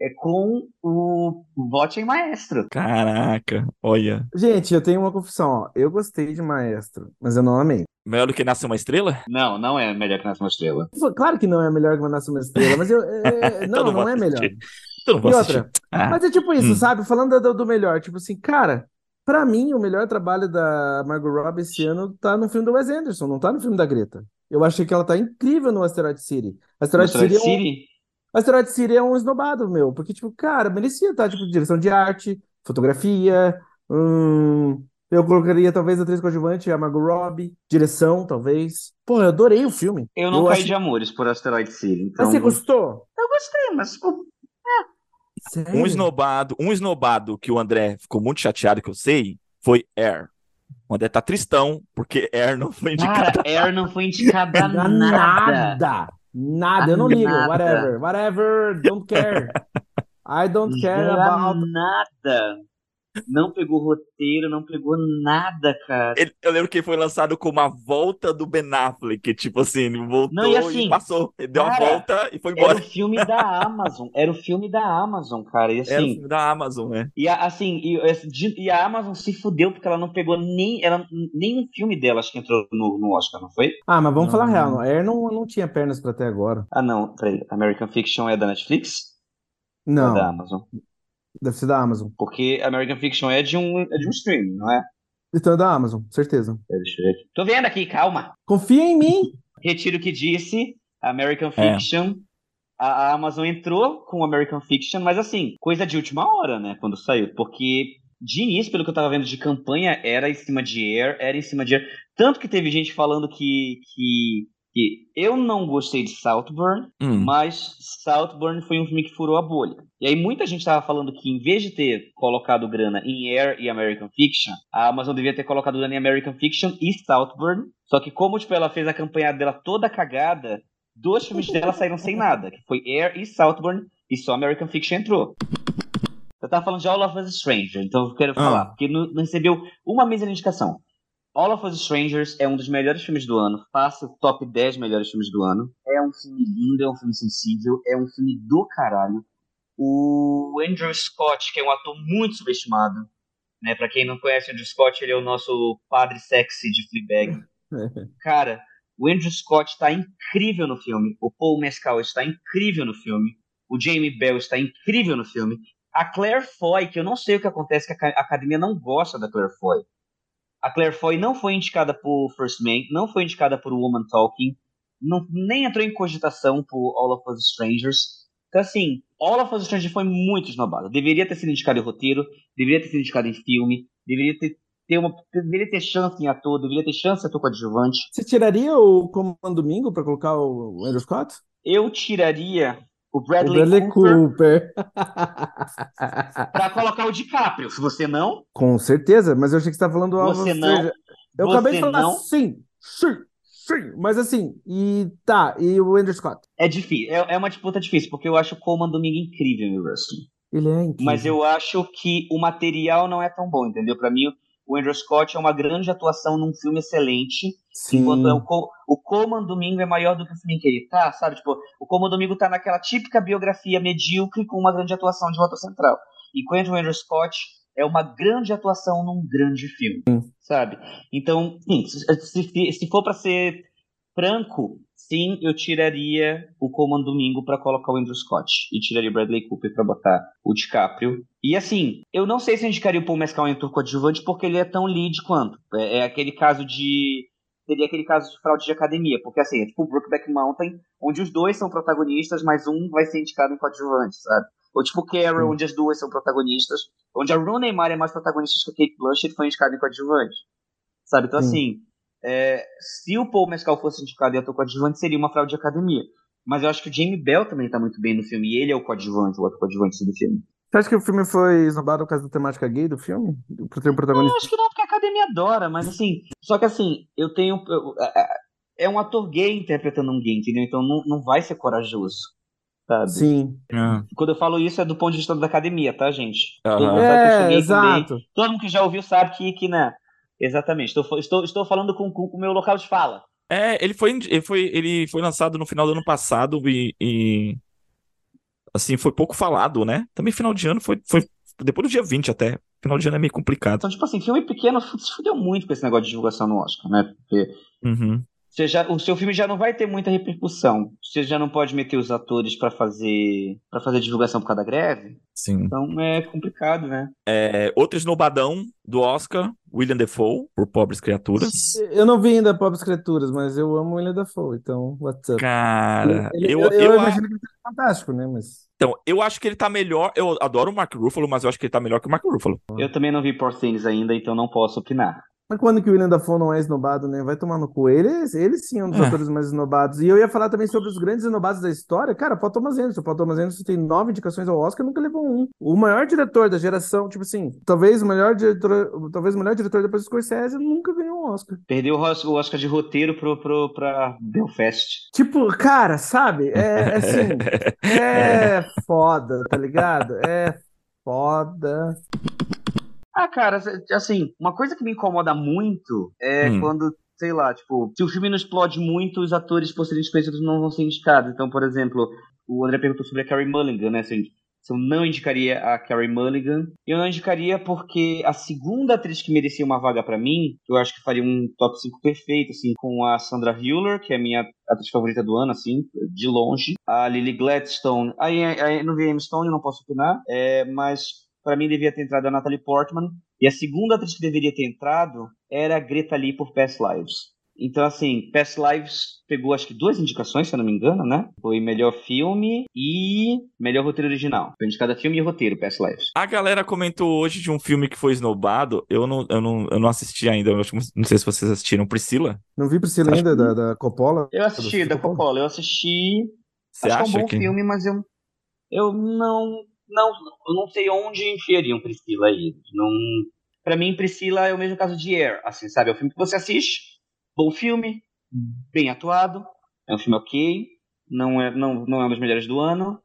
Speaker 2: é, com o Vote em Maestro.
Speaker 1: Caraca, olha.
Speaker 3: Gente, eu tenho uma confissão, ó. Eu gostei de Maestro, mas eu não amei.
Speaker 1: Melhor do que Nasce uma Estrela?
Speaker 2: Não, não é melhor que Nasce uma Estrela.
Speaker 3: Claro que não é melhor que Nasce uma Estrela, mas eu. é- não, não é melhor.
Speaker 1: Então não vou
Speaker 3: E outra,
Speaker 1: Ah,
Speaker 3: mas é tipo isso,
Speaker 1: Hum.
Speaker 3: sabe? Falando do, do melhor, tipo assim, cara, pra mim o melhor trabalho da Margot Robbie esse ano tá no filme do Wes Anderson, não tá no filme da Greta. Eu achei que ela tá incrível no Asteroid City. Asteroid
Speaker 2: Asteroid
Speaker 3: City, é um,
Speaker 2: City?
Speaker 3: Asteroid City é um esnobado, meu, porque, tipo, cara, merecia estar, tipo, direção de arte, fotografia, hum, eu colocaria talvez a atriz coadjuvante, a Margot Robbie, direção, talvez. Pô, eu adorei o filme.
Speaker 2: Eu não
Speaker 3: Eu
Speaker 2: caí
Speaker 3: acho-
Speaker 2: de amores por Asteroid City,
Speaker 3: Mas
Speaker 2: então...
Speaker 3: você gostou?
Speaker 2: Eu gostei, mas...
Speaker 3: Sério?
Speaker 1: Um esnobado, um esnobado que o André ficou muito chateado que eu sei foi Air. O André tá tristão porque Air não foi indicado.
Speaker 2: Cara, Air não foi indicada a
Speaker 3: Nada.
Speaker 2: nada.
Speaker 3: Nada. Eu não ligo.
Speaker 2: Nada.
Speaker 3: Whatever. Whatever. Don't care. I don't care about.
Speaker 2: nada. Não pegou roteiro, não pegou nada, cara.
Speaker 1: Ele- eu lembro que ele foi lançado como a volta do Ben Affleck, tipo assim, ele voltou
Speaker 2: Não, e assim,
Speaker 1: passou, ele deu uma
Speaker 2: cara,
Speaker 1: volta e foi
Speaker 2: Era
Speaker 1: embora.
Speaker 2: o filme da Amazon. Era o filme da Amazon, cara. E
Speaker 1: Era o
Speaker 2: assim,
Speaker 1: filme da Amazon, né?
Speaker 2: e a, assim, e, e a Amazon se fudeu porque ela não pegou nem, ela, nenhum filme dela, acho que entrou no, no Oscar, não foi?
Speaker 3: Ah, mas vamos
Speaker 1: Não.
Speaker 3: falar a real. A Air não, não tinha pernas pra até agora.
Speaker 2: Ah, não, peraí. American Fiction é da Netflix? Ou é
Speaker 3: Não.
Speaker 2: da Amazon?
Speaker 3: Deve ser da Amazon.
Speaker 2: Porque American Fiction é de um, é de um streaming, não é?
Speaker 3: Então é da Amazon, certeza.
Speaker 2: Peraí, Deixa eu ver aqui. Tô vendo aqui, calma.
Speaker 3: Confia em mim.
Speaker 2: Retiro o que disse. American
Speaker 1: É.
Speaker 2: Fiction a, a Amazon entrou com o American Fiction, mas assim, coisa de última hora, né? Quando saiu. Porque de início, pelo que eu tava vendo de campanha, era em cima de Air, era em cima de Air. Tanto que teve gente falando que, que, que eu não gostei de Southburn,
Speaker 1: Hum.
Speaker 2: mas Southburn foi um filme que furou a bolha. E aí muita gente tava falando que em vez de ter colocado grana em Air e American Fiction, a Amazon devia ter colocado grana em American Fiction e Southburn. Só que como tipo, ela fez a campanha dela toda cagada, dois filmes dela saíram sem nada, que foi Air e Southburn, e só American Fiction entrou. Eu tava falando de All of Us Stranger, então eu quero falar, porque não, não recebeu uma mesma indicação. All of Us Strangers é um dos melhores filmes do ano, passa o top 10 melhores filmes do ano. É um filme lindo, é um filme sensível, é um filme do caralho. O Andrew Scott, que é um ator muito subestimado, né? Pra quem não conhece o Andrew Scott, ele é o nosso padre sexy de Fleabag. Cara, o Andrew Scott tá incrível no filme. O Paul Mescal está incrível no filme. O Jamie Bell está incrível no filme. A Claire Foy, que eu não sei o que acontece, que a academia não gosta da Claire Foy. A Claire Foy não foi indicada por First Man, não foi indicada por Woman Talking, não, nem entrou em cogitação por All of Us Strangers. Então, assim, All of Us Strangers foi muito esnobado. Deveria ter sido indicado em roteiro, deveria ter sido indicado em filme, deveria ter, ter uma, deveria ter chance em ator, deveria ter chance em ator coadjuvante.
Speaker 3: Você tiraria o Comando Domingo pra colocar o Andrew Scott?
Speaker 2: Eu tiraria o
Speaker 3: O
Speaker 2: Bradley,
Speaker 3: Bradley
Speaker 2: Cooper,
Speaker 3: Cooper.
Speaker 2: pra colocar o DiCaprio. Se você não,
Speaker 3: Com certeza, mas eu achei que você estava falando do
Speaker 2: Você não,
Speaker 3: Stranger. Eu
Speaker 2: você
Speaker 3: acabei de falar
Speaker 2: não.
Speaker 3: sim, sim, sim. Mas assim, e tá, e o Andrew Scott?
Speaker 2: é difícil. É, é uma disputa difícil, porque eu acho o Coleman Domingo incrível em wrestling.
Speaker 3: Ele é incrível.
Speaker 2: Mas eu acho que o material não é tão bom, entendeu? Pra mim, o Andrew Scott é uma grande atuação num filme excelente,
Speaker 3: Sim.
Speaker 2: enquanto é o, Co o Coleman Domingo é maior do que o filme em que ele tá, sabe? Tipo, o Coleman Domingo tá naquela típica biografia medíocre com uma grande atuação de volta central. Enquanto o Andrew Scott é uma grande atuação num grande filme, sabe? Então, sim, se, se, se for pra ser franco, sim, eu tiraria o Coleman Domingo pra colocar o Andrew Scott e tiraria o Bradley Cooper pra botar o DiCaprio. E assim, eu não sei se eu indicaria o Paul Mescal em ator coadjuvante porque ele é tão lead quanto. É, é aquele caso de seria aquele caso de fraude de academia, porque assim, é tipo o Brokeback Mountain, onde os dois são protagonistas, mas um vai ser indicado em coadjuvante, sabe? Ou tipo Carol, onde as duas são protagonistas, onde a Rooney Mara é mais protagonista que a Kate Blanchett foi indicada em coadjuvante, sabe? Então
Speaker 3: Sim.
Speaker 2: assim, é, se o Paul Mescal fosse indicado em ator coadjuvante, seria uma fraude de academia. Mas eu acho que o Jamie Bell também tá muito bem no filme, e ele é o coadjuvante, o ator coadjuvante do filme.
Speaker 3: Você acha que o filme foi esnobado por causa da temática gay do filme? Por ter um
Speaker 2: Eu
Speaker 3: protagonista?
Speaker 2: acho que não, porque a academia adora, mas assim. Só que assim, eu tenho. eu- é- é- é um ator gay interpretando um gay, entendeu? Então não, não vai ser corajoso. Sabe?
Speaker 3: Sim.
Speaker 1: Ah,
Speaker 2: Quando eu falo isso é do ponto de vista da academia, tá, gente?
Speaker 1: Aham.
Speaker 2: Todo mundo sabe que eu sou
Speaker 3: É,
Speaker 2: também.
Speaker 3: exato.
Speaker 2: Todo mundo que já ouviu sabe que, que né? Exatamente. Estou, estou, estou falando com, com o meu local de fala.
Speaker 1: É, ele foi, ele foi, ele foi lançado no final do ano passado e, e, assim, foi pouco falado, né? Também final de ano foi, foi depois do dia 20 até. Final de ano é meio complicado.
Speaker 2: Então, tipo assim, filme pequeno se fudeu muito com esse negócio de divulgação no Oscar, né? Porque
Speaker 1: Uhum.
Speaker 2: Você já, o seu filme já não vai ter muita repercussão. Você já não pode meter os atores pra fazer para fazer divulgação por causa da greve.
Speaker 1: Sim.
Speaker 2: Então é complicado, né?
Speaker 1: É, outro esnobadão do Oscar, William Defoe, por Pobres Criaturas.
Speaker 3: Eu não vi ainda Pobres Criaturas, mas eu amo ele Dafoe, então what's up?
Speaker 1: Cara,
Speaker 3: Ele-
Speaker 1: eu,
Speaker 3: eu, eu
Speaker 1: eu,
Speaker 3: imagino que ele seja fantástico, né? Mas
Speaker 1: então, eu acho que ele tá melhor. Eu adoro o Mark Ruffalo, mas eu acho que ele tá melhor que o Mark Ruffalo.
Speaker 2: Eu também não vi Poor Things ainda, então não posso opinar.
Speaker 3: Mas quando que o William Dafoe não é esnobado, né? Vai tomar no cu. Ele, ele sim é um dos
Speaker 1: É.
Speaker 3: atores mais esnobados. E eu ia falar também sobre os grandes esnobados da história. Cara, Paul Thomas Anderson. Paul Thomas Anderson tem nove indicações ao Oscar, nunca levou um. O maior diretor da geração, tipo assim, talvez o melhor diretor, talvez o melhor diretor depois do Scorsese nunca ganhou um Oscar.
Speaker 2: Perdeu o Os- o Oscar de roteiro pro, pro, pra Belfast.
Speaker 3: Tipo, cara, sabe? É, é assim, é foda, tá ligado? É foda.
Speaker 2: Ah, cara, assim, uma coisa que me incomoda muito é
Speaker 1: Hum.
Speaker 2: quando, sei lá, tipo, se o filme não explode muito, os atores por serem desconhecidos não vão ser indicados. Então, por exemplo, o André perguntou sobre a Carrie Mulligan, né? Se, se eu não indicaria a Carrie Mulligan. Eu não indicaria porque a segunda atriz que merecia uma vaga pra mim, eu acho que faria um top 5 perfeito, assim, com a Sandra Hüller, que é a minha atriz favorita do ano, assim, de longe. A Lily Gladstone. Aí, aí não vi a Emma Stone, não posso opinar. É, mas Pra mim devia ter entrado a Natalie Portman. E a segunda atriz que deveria ter entrado era a Greta Lee por Past Lives. Então, assim, Past Lives pegou acho que duas indicações, se eu não me engano, né? Foi melhor filme e melhor roteiro original. Foi indicado filme e roteiro, Past Lives.
Speaker 1: A galera comentou hoje de um filme que foi snowbado. Eu não, eu não, eu não assisti ainda. Eu acho, não sei se vocês assistiram. Priscila?
Speaker 3: Não vi Priscila acho ainda, que... da, da Coppola?
Speaker 2: Eu assisti, da Coppola. Coppola. Eu assisti. Você acho acha que é um bom que... filme, mas eu, eu não, não, eu não sei onde enfiariam Priscila aí. Não, para mim, Priscila é o mesmo caso de Air, assim, sabe? É o filme que você assiste, bom filme, bem atuado, é um filme ok, não é, não, não é um dos melhores do ano,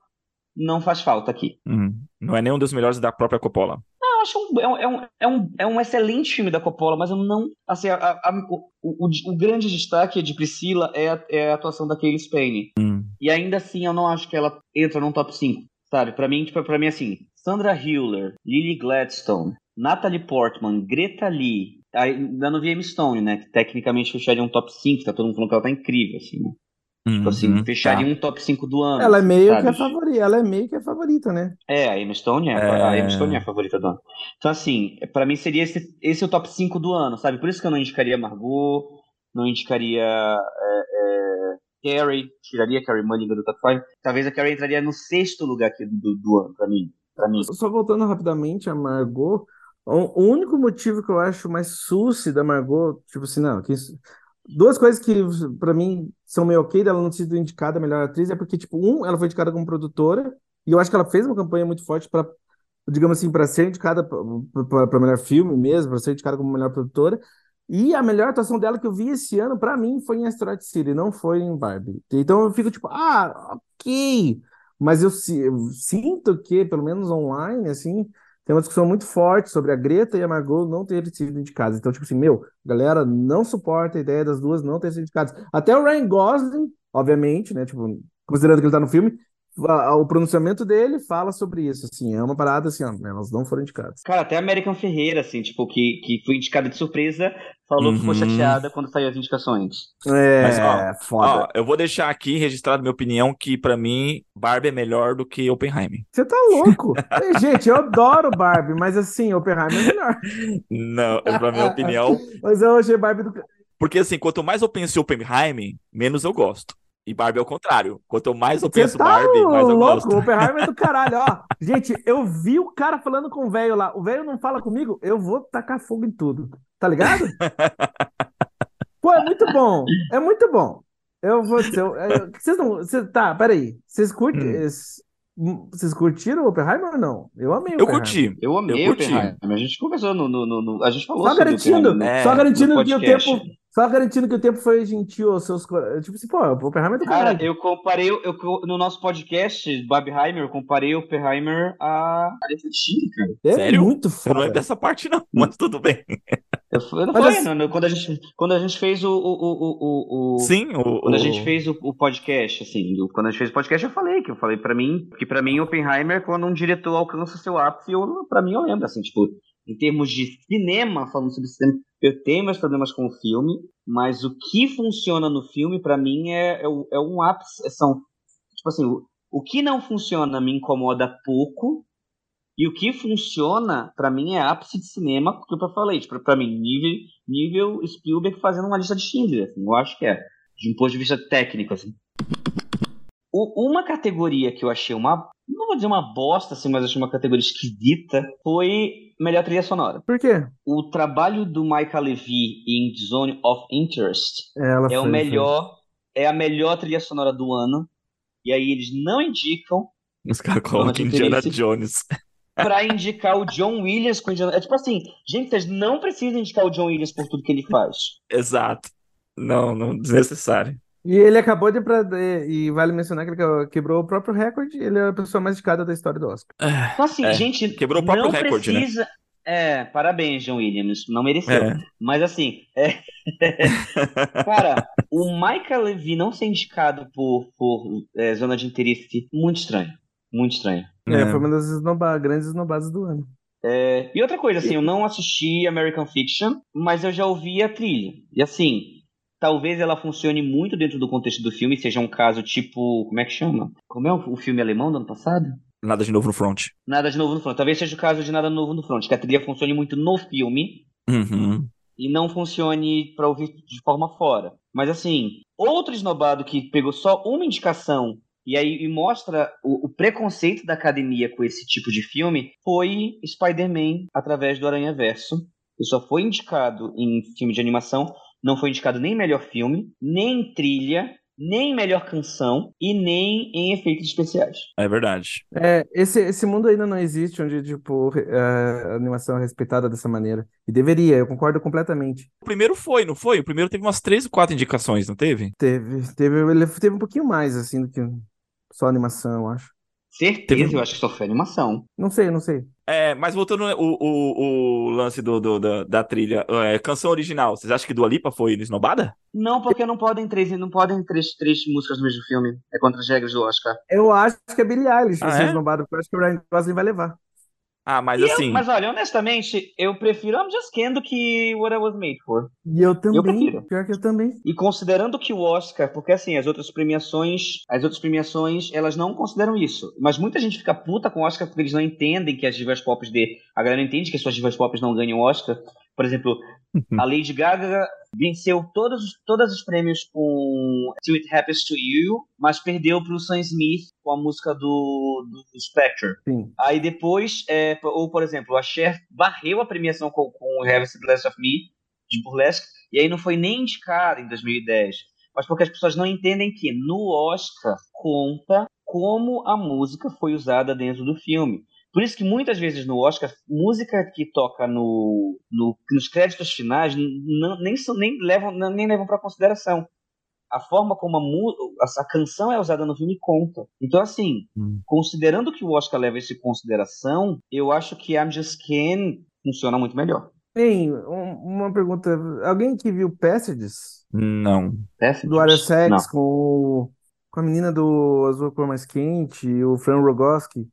Speaker 2: não faz falta aqui.
Speaker 1: Hum, não é nenhum dos melhores da própria Coppola.
Speaker 2: Não, eu acho um, é, um, é, um, é, um, é excelente filme da Coppola, mas eu não. Assim, a, a, o, o, o, grande destaque de Priscila é a, é a atuação da Kaylee Spain.
Speaker 1: Hum.
Speaker 2: E ainda assim, eu não acho que ela entra num top 5. Sabe? Pra mim, tipo, pra mim, assim, Sandra Hewler, Lily Gladstone, Natalie Portman, Greta Lee. Ainda não vi Emma Stone, né? Que tecnicamente fecharia um top 5, tá todo mundo falando que ela tá incrível, assim, né? Uhum, tipo assim, uhum, fecharia tá. um top 5 do ano.
Speaker 3: Ela é meio sabe? que a favorita, ela é meio que a favorita, né?
Speaker 2: É, a Emma Stone é, é... A Emma Stone é a favorita do ano. Então, assim, pra mim seria esse, esse o top 5 do ano, sabe? Por isso que eu não indicaria Margot, não indicaria é, é, Carrie, tiraria Carrie Mulligan do top 5. Talvez a Carrie entraria no sexto lugar aqui do, do ano, pra mim. Pra mim.
Speaker 3: Só voltando rapidamente a Margot, o único motivo que eu acho mais suci da Margot, tipo assim, não, que isso, duas coisas que para mim são meio ok dela não ter sido indicada a melhor atriz é porque, tipo, um, ela foi indicada como produtora, e eu acho que ela fez uma campanha muito forte para, digamos assim, para ser indicada para melhor filme mesmo, para ser indicada como melhor produtora. E a melhor atuação dela que eu vi esse ano, para mim, foi em Asteroid City, não foi em Barbie. Então eu fico tipo, ah, ok. Mas eu, eu sinto que, pelo menos online, assim, tem uma discussão muito forte sobre a Greta e a Margot não terem sido indicadas. Então, tipo assim, meu, galera não suporta a ideia das duas não terem sido indicadas. Até o Ryan Gosling, obviamente, né? Tipo, considerando que ele tá no filme, o pronunciamento dele fala sobre isso, assim, é uma parada assim, ó, elas não foram indicadas.
Speaker 2: Cara, até a American Ferreira, assim, tipo, que, que foi indicada de surpresa, falou uhum. que ficou uhum. chateada quando saiu as indicações.
Speaker 3: É, Mas, ó, foda.
Speaker 1: Ó, eu vou deixar aqui registrado minha opinião que para mim Barbie é melhor do que Oppenheimer.
Speaker 3: Você tá louco? Gente, eu adoro Barbie, mas assim, Oppenheimer é melhor.
Speaker 1: Não, pra minha opinião.
Speaker 3: mas eu achei Barbie do
Speaker 1: porque assim, quanto mais eu penso em Oppenheimer, menos eu gosto. E Barbie é o contrário. Quanto mais eu penso tá Barbie, mais eu louco. gosto.
Speaker 3: O Oppenheimer é do caralho, ó. Gente, eu vi o cara falando com o velho lá. O velho não fala comigo, eu vou tacar fogo em tudo. Tá ligado? Pô, é muito bom. É muito bom. Eu vou dizer. Eu, vocês não. Cês, tá, peraí. Vocês curtem. Hum. Vocês curtiram o Oppenheimer ou não? Eu amei o
Speaker 1: Eu curti.
Speaker 2: Eu amei eu o Oppenheimer. A gente conversou no, no, no, no, A gente falou
Speaker 3: só garantindo, né? Só garantindo que o tempo só garantindo que o tempo foi gentil aos seus. Tipo assim, pô, o Oppenheimer é do
Speaker 2: Cara, eu comparei. Eu, no nosso podcast, Barbenheimer, eu comparei o Oppenheimer a cara.
Speaker 3: É Sério? muito foda.
Speaker 1: Não é dessa parte, não, mas tudo bem.
Speaker 2: Eu, eu não falei, assim... não, quando, a gente, quando a gente fez o. o, o, o
Speaker 1: Sim,
Speaker 2: o. Quando a gente fez o, o podcast, assim, quando a gente fez o podcast, eu falei que eu falei pra mim, que pra mim, Oppenheimer, quando um diretor alcança seu ápice, eu, pra mim eu lembro, assim, tipo, em termos de cinema, falando sobre cinema, eu tenho meus problemas com o filme, mas o que funciona no filme, para mim, é, é, é, um ápice. São, tipo assim, o, o que não funciona me incomoda pouco, e o que funciona, para mim, é ápice de cinema, porque eu falei, tipo, pra mim, nível, nível Spielberg fazendo uma lista de Schindler, assim, eu acho que é, de um ponto de vista técnico, assim. O, uma categoria que eu achei uma não vou dizer uma bosta, assim, mas achei uma categoria esquisita, foi melhor trilha sonora.
Speaker 3: Por quê?
Speaker 2: O trabalho do Michael Levy em Zone of Interest
Speaker 3: Ela
Speaker 2: é
Speaker 3: foi,
Speaker 2: o melhor, foi. é a melhor trilha sonora do ano. E aí eles não indicam.
Speaker 1: Os caras colocam Indiana Jones.
Speaker 2: pra indicar o John Williams com Indiana. É tipo assim, gente, vocês não precisam indicar o John Williams por tudo que ele faz.
Speaker 1: Exato. Não, não desnecessário.
Speaker 3: E ele acabou de. E vale mencionar que ele quebrou o próprio recorde. Ele é a pessoa mais indicada da história do Oscar.
Speaker 2: Então, assim, é, gente.
Speaker 1: Quebrou o próprio
Speaker 2: não
Speaker 1: recorde,
Speaker 2: né? precisa...
Speaker 1: né?
Speaker 2: É, parabéns, John Williams. Não mereceu. É. Mas assim. É... Cara, o Michael Levy não ser indicado por, por é, zona de interesse, muito estranho. Muito estranho.
Speaker 3: É, é. foi uma das esnoba... grandes esnobadas do ano.
Speaker 2: É, e outra coisa, assim, eu não assisti American Fiction, mas eu já ouvi a trilha. E assim, talvez ela funcione muito dentro do contexto do filme, seja um caso tipo. Como é que chama? Como é o filme alemão do ano passado?
Speaker 1: Nada de novo no front.
Speaker 2: Nada de novo no front. Talvez seja o caso de Nada Novo no front, que a trilha funcione muito no filme.
Speaker 1: Uhum.
Speaker 2: e não funcione para ouvir de forma fora. Mas assim, outro esnobado que pegou só uma indicação e aí e mostra o, o, preconceito da academia com esse tipo de filme foi Spider-Man através do Aranha Verso. Ele só foi indicado em filme de animação, não foi indicado nem melhor filme, nem trilha, nem melhor canção e nem em efeitos especiais.
Speaker 1: É verdade.
Speaker 3: É, esse, esse mundo ainda não existe onde, tipo, a animação é respeitada dessa maneira. E deveria, eu concordo completamente.
Speaker 1: O primeiro foi, não foi? O primeiro teve umas três ou quatro indicações, não teve?
Speaker 3: Teve, teve, ele teve um pouquinho mais, assim, do que só animação, eu acho.
Speaker 2: Certeza, teve... eu acho que só foi animação.
Speaker 3: Não sei, não sei.
Speaker 1: É, mas voltando o, o, o lance do, do da, da, trilha, é, canção original, vocês acham que Dua Lipa foi esnobada?
Speaker 2: Não, porque não podem três, não podem três, três músicas no mesmo filme. É contra as regras do Oscar.
Speaker 3: Eu acho que é Billie Eilish ah, vai é? ser esnobada, porque eu acho que o Ryan Gosling vai levar.
Speaker 1: Ah, mas e assim.
Speaker 2: Eu, mas olha, honestamente, eu prefiro I'm Just Ken do que What I Was Made For.
Speaker 3: E eu também. Eu prefiro. Pior que eu também.
Speaker 2: E considerando que o Oscar, porque assim, as outras premiações, as outras premiações, elas não consideram isso. Mas muita gente fica puta com o Oscar porque eles não entendem que as divas pop de. A galera não entende que as suas divas pop não ganham Oscar. Por exemplo, a Lady Gaga venceu todos, todos os prêmios com Till It Happens to You, mas perdeu para o Sam Smith com a música do, do Spectre.
Speaker 3: Sim.
Speaker 2: Aí depois, é, ou por exemplo, a Cher varreu a premiação com, com Have the Blast of Me, de Burlesque, e aí não foi nem indicada em 2010. Mas porque as pessoas não entendem que no Oscar conta como a música foi usada dentro do filme. Por isso que muitas vezes no Oscar, música que toca no, no nos créditos finais não, nem, nem levam, nem levam para consideração. A forma como a, a, a, canção é usada no filme conta. Então, assim, hum. considerando que o Oscar leva isso em consideração, eu acho que I'm Just Ken funciona muito melhor.
Speaker 3: Tem um, uma pergunta. Alguém que viu Passages?
Speaker 1: Não.
Speaker 2: Passages?
Speaker 3: Do Sex com, com a menina do Azul Cor Mais Quente, o Fran Rogoski.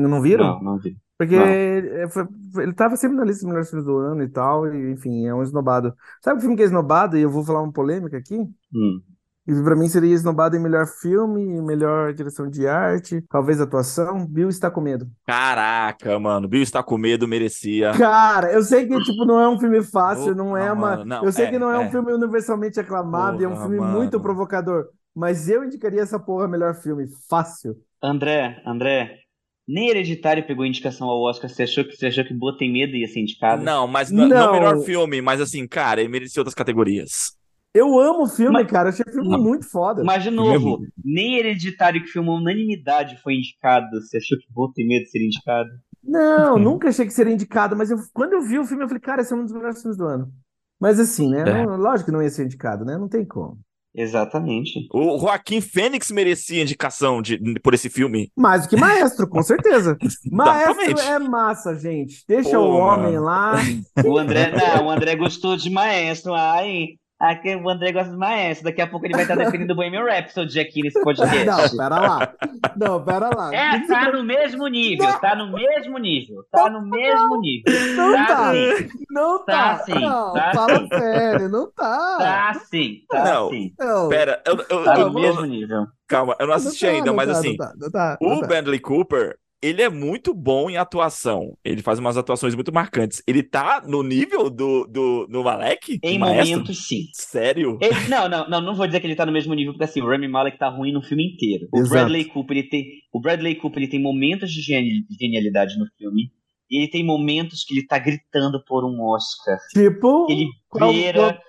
Speaker 3: Não viram?
Speaker 2: Não, não vi.
Speaker 3: Porque
Speaker 2: não.
Speaker 3: Ele, foi, ele tava sempre na lista dos melhores filmes do ano e tal, e, enfim, é um esnobado. Sabe o filme que é esnobado? E eu vou falar uma polêmica aqui?
Speaker 2: Hum.
Speaker 3: E pra mim seria esnobado em melhor filme, melhor direção de arte, talvez atuação. Bill está com medo.
Speaker 1: Caraca, mano, Bill está com medo merecia.
Speaker 3: Cara, eu sei que tipo não é um filme fácil, não é uma. Não, eu sei é, que não é, é, um filme universalmente aclamado, porra, é um filme mano. muito provocador. Mas eu indicaria essa porra melhor filme, fácil.
Speaker 2: André, André, nem Hereditário pegou indicação ao Oscar. Você achou que, você achou que Boa Tem Medo ia ser indicado?
Speaker 1: Não, mas não, não. melhor filme, mas assim, cara, ele merecia outras categorias.
Speaker 3: Eu amo o filme, mas, cara. Eu achei o filme não. muito foda.
Speaker 2: Mas, de novo, nem Hereditário que filmou unanimidade foi indicado. Você achou que Boa Tem Medo seria indicado?
Speaker 3: Não, nunca achei que seria indicado. Mas eu, quando eu vi o filme, eu falei, cara, esse é um dos melhores filmes do ano. Mas assim, né? É. Não, lógico que não ia ser indicado, né? Não tem como.
Speaker 2: Exatamente.
Speaker 1: O Joaquim Fênix merecia indicação de, por esse filme.
Speaker 3: Mais do que maestro, com certeza. maestro é massa, gente. Deixa Pô, o homem mano. lá.
Speaker 2: O André, não, o André gostou de maestro. Ai, Aqui o André gosta de maestro. Daqui a pouco ele vai estar defendendo o Bohemian Rhapsody aqui nesse podcast.
Speaker 3: Não, pera lá. Não, pera lá.
Speaker 2: É, tá no mesmo nível. Não. Tá no mesmo nível. Tá no mesmo nível.
Speaker 3: Não tá. tá. Sim. Não tá. Tá sim. Não,
Speaker 2: tá
Speaker 3: fala
Speaker 2: sim.
Speaker 3: sério. Não tá.
Speaker 2: Tá sim. Tá
Speaker 1: não.
Speaker 2: sim.
Speaker 1: Não. Pera. Eu, eu,
Speaker 2: tá
Speaker 1: no
Speaker 2: mesmo nível.
Speaker 1: Calma, eu não assisti não tá, ainda, mas tá, assim. Tá, o Bradley Cooper, ele é muito bom em atuação. Ele faz umas atuações muito marcantes. Ele tá no nível do, do, do Malek?
Speaker 2: Em momentos, sim.
Speaker 1: Sério?
Speaker 2: Ele, não, não, não, não vou dizer que ele tá no mesmo nível, porque assim, o Rami Malek tá ruim no filme inteiro. O Exato. Bradley Cooper, ele tem. O Bradley Cooper ele tem momentos de genialidade no filme. E ele tem momentos que ele tá gritando por um Oscar.
Speaker 3: Tipo.
Speaker 2: Ele beira.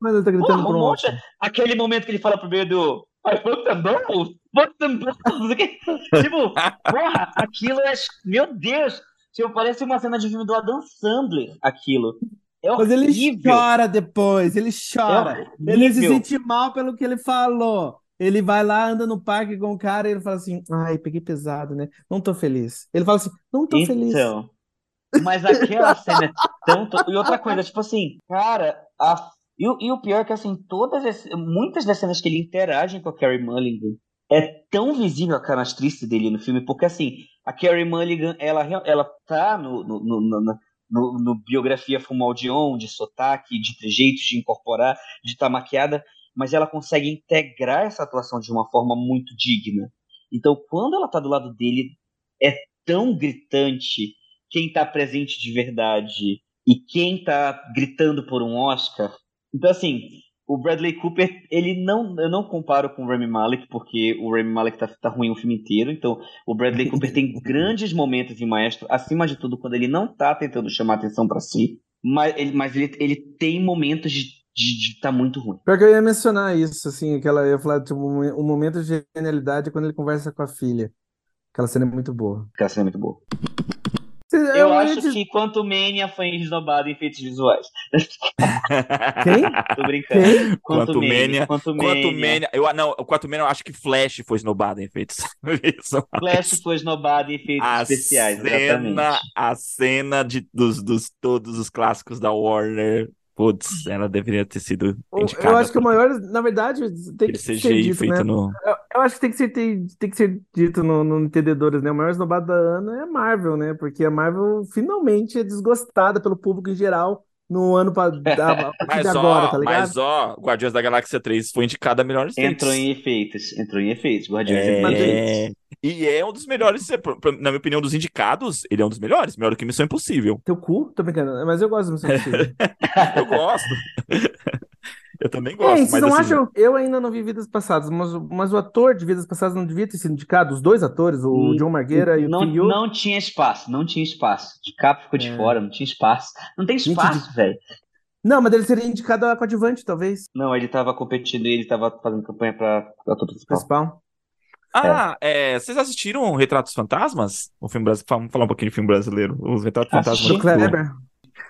Speaker 3: Mas ele tá gritando Porra, por um Oscar.
Speaker 2: Aquele momento que ele fala pro meio do. I put them both. Them both. tipo, porra, aquilo é. Meu Deus! Tipo, parece uma cena de filme do Adam Sandler, aquilo. É Mas
Speaker 3: ele chora depois, ele chora. É ele se sente mal pelo que ele falou. Ele vai lá, anda no parque com o cara e ele fala assim: Ai, peguei pesado, né? Não tô feliz. Ele fala assim: Não tô então, feliz.
Speaker 2: Mas aquela cena é tão. E outra coisa, tipo assim, cara, a e, e o pior é que, assim, todas as, muitas das cenas que ele interage com a Carrie Mulligan é tão visível a canastrice dele no filme, porque, assim, a Carrie Mulligan, ela, ela tá no, no, no, no, no biografia Fumaldion, de sotaque, de trejeitos, de incorporar, de estar tá maquiada, mas ela consegue integrar essa atuação de uma forma muito digna. Então, quando ela tá do lado dele, é tão gritante quem tá presente de verdade e quem tá gritando por um Oscar. Então, assim, o Bradley Cooper, ele não. Eu não comparo com o Rami Malek, porque o Rami Malek tá, tá ruim o filme inteiro. Então, o Bradley Cooper tem grandes momentos em Maestro, acima de tudo, quando ele não tá tentando chamar atenção para si. Mas ele, mas ele, ele tem momentos de de estar tá muito ruim.
Speaker 3: Pior que eu ia mencionar isso, assim, aquela, eu ia falar, tipo, um momento de genialidade é quando ele conversa com a filha. Aquela cena é muito boa.
Speaker 2: Aquela cena é muito boa. Eu acho que Quanto Mania foi esnobado em efeitos visuais.
Speaker 3: Quem?
Speaker 2: Tô brincando. Quem?
Speaker 1: Quanto Mania. Quanto Mania. Eu, não, o Quanto Mania eu acho que Flash foi esnobado em efeitos
Speaker 2: visuais. Flash foi esnobado em efeitos a especiais,
Speaker 1: cena,
Speaker 2: exatamente.
Speaker 1: A cena de, dos, dos todos os clássicos da Warner Putz, ela deveria ter sido indicada.
Speaker 3: Eu acho que o maior, na verdade, tem que ser dito, feito né? no... Eu, eu, acho que tem que ser, tem, tem que ser dito no, no Entendedores, né? O maior esnobado da Ana é a Marvel, né? Porque a Marvel finalmente é desgostada pelo público em geral no ano pra, a,
Speaker 1: mas, agora, ó, tá ligado? Mas ó, Guardiões da Galáxia 3 foi indicado a melhor
Speaker 2: Entrou em efeitos, entrou em efeitos, Guardiões é... da
Speaker 1: Galáxia E é um dos melhores, na minha opinião, dos indicados, ele é um dos melhores, melhor do que Missão Impossível.
Speaker 3: Teu cu? Tô brincando, mas eu gosto de Missão Impossível.
Speaker 1: eu gosto. Eu também gosto.
Speaker 3: Ei, vocês não assim... acham? Eu ainda não vi Vidas Passadas, mas, mas o ator de Vidas Passadas não devia ter sido indicado? Os dois atores, o hum, John Margueira e o
Speaker 2: não? Não tinha espaço, não tinha espaço. De capa ficou de é. fora, não tinha espaço. Não tem espaço, velho.
Speaker 3: Não, mas ele seria indicado a coadjuvante, talvez.
Speaker 2: Não, ele tava competindo e ele tava fazendo campanha pra ator principal.
Speaker 3: principal.
Speaker 1: Ah, é. É, vocês assistiram Retratos Fantasmas? O filme brasileiro. Vamos falar um pouquinho de filme brasileiro. Os Retratos Fantasmas.
Speaker 3: Do Kleber.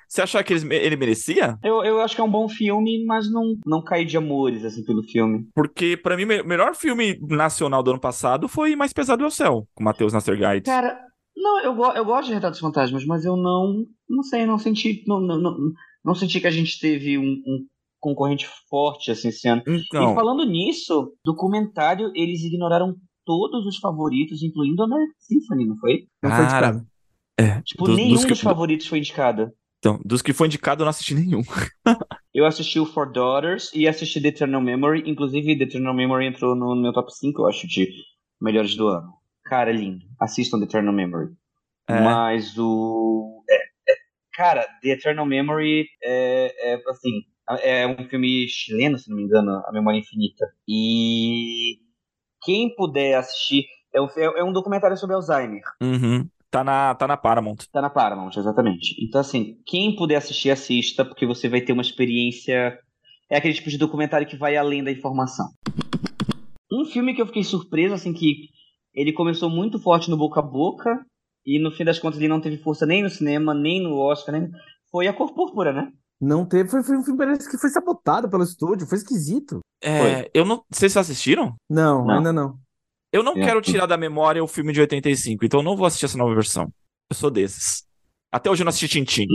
Speaker 1: Você achou que ele, ele merecia?
Speaker 2: Eu, eu acho que é um bom filme, mas não, não caí de amores, assim, pelo filme.
Speaker 1: Porque, para mim, o melhor filme nacional do ano passado foi Mais Pesado é o Céu, com Matheus Nassergaid.
Speaker 2: Cara, não, eu, eu gosto de Retratos Fantasmas, mas eu não, não sei, não senti, não, não, não, não senti que a gente teve um, um concorrente forte assim esse ano. Então... E falando nisso, documentário, eles ignoraram todos os favoritos, incluindo a American Symphony, não foi?
Speaker 3: Não foi indicado.
Speaker 1: É,
Speaker 2: tipo, dos, nenhum dos, dos favoritos foi indicado.
Speaker 1: Então, dos que foi indicado, eu não assisti nenhum.
Speaker 2: eu assisti o For Daughters e assisti The Eternal Memory. Inclusive, The Eternal Memory entrou no meu top 5, eu acho, de melhores do ano. Cara, é lindo. Assistam The Eternal Memory. É. Mas o. É, é, cara, The Eternal Memory é, é, assim. É um filme chileno, se não me engano, A Memória Infinita. E quem puder assistir. É um, é um documentário sobre Alzheimer.
Speaker 1: Uhum. Tá na, tá na Paramount.
Speaker 2: Tá na Paramount, exatamente. Então, assim, quem puder assistir, assista, porque você vai ter uma experiência. É aquele tipo de documentário que vai além da informação. Um filme que eu fiquei surpreso, assim, que ele começou muito forte no boca a boca, e no fim das contas ele não teve força nem no cinema, nem no Oscar, nem... foi a cor púrpura, né?
Speaker 3: Não teve, foi, foi um filme parece que foi sabotado pelo estúdio, foi esquisito.
Speaker 1: É, foi. eu não. Vocês assistiram?
Speaker 3: Não, não, ainda não.
Speaker 1: Eu não é. quero tirar da memória o filme de 85, então eu não vou assistir essa nova versão. Eu sou desses. Até hoje eu não assisti Tintin.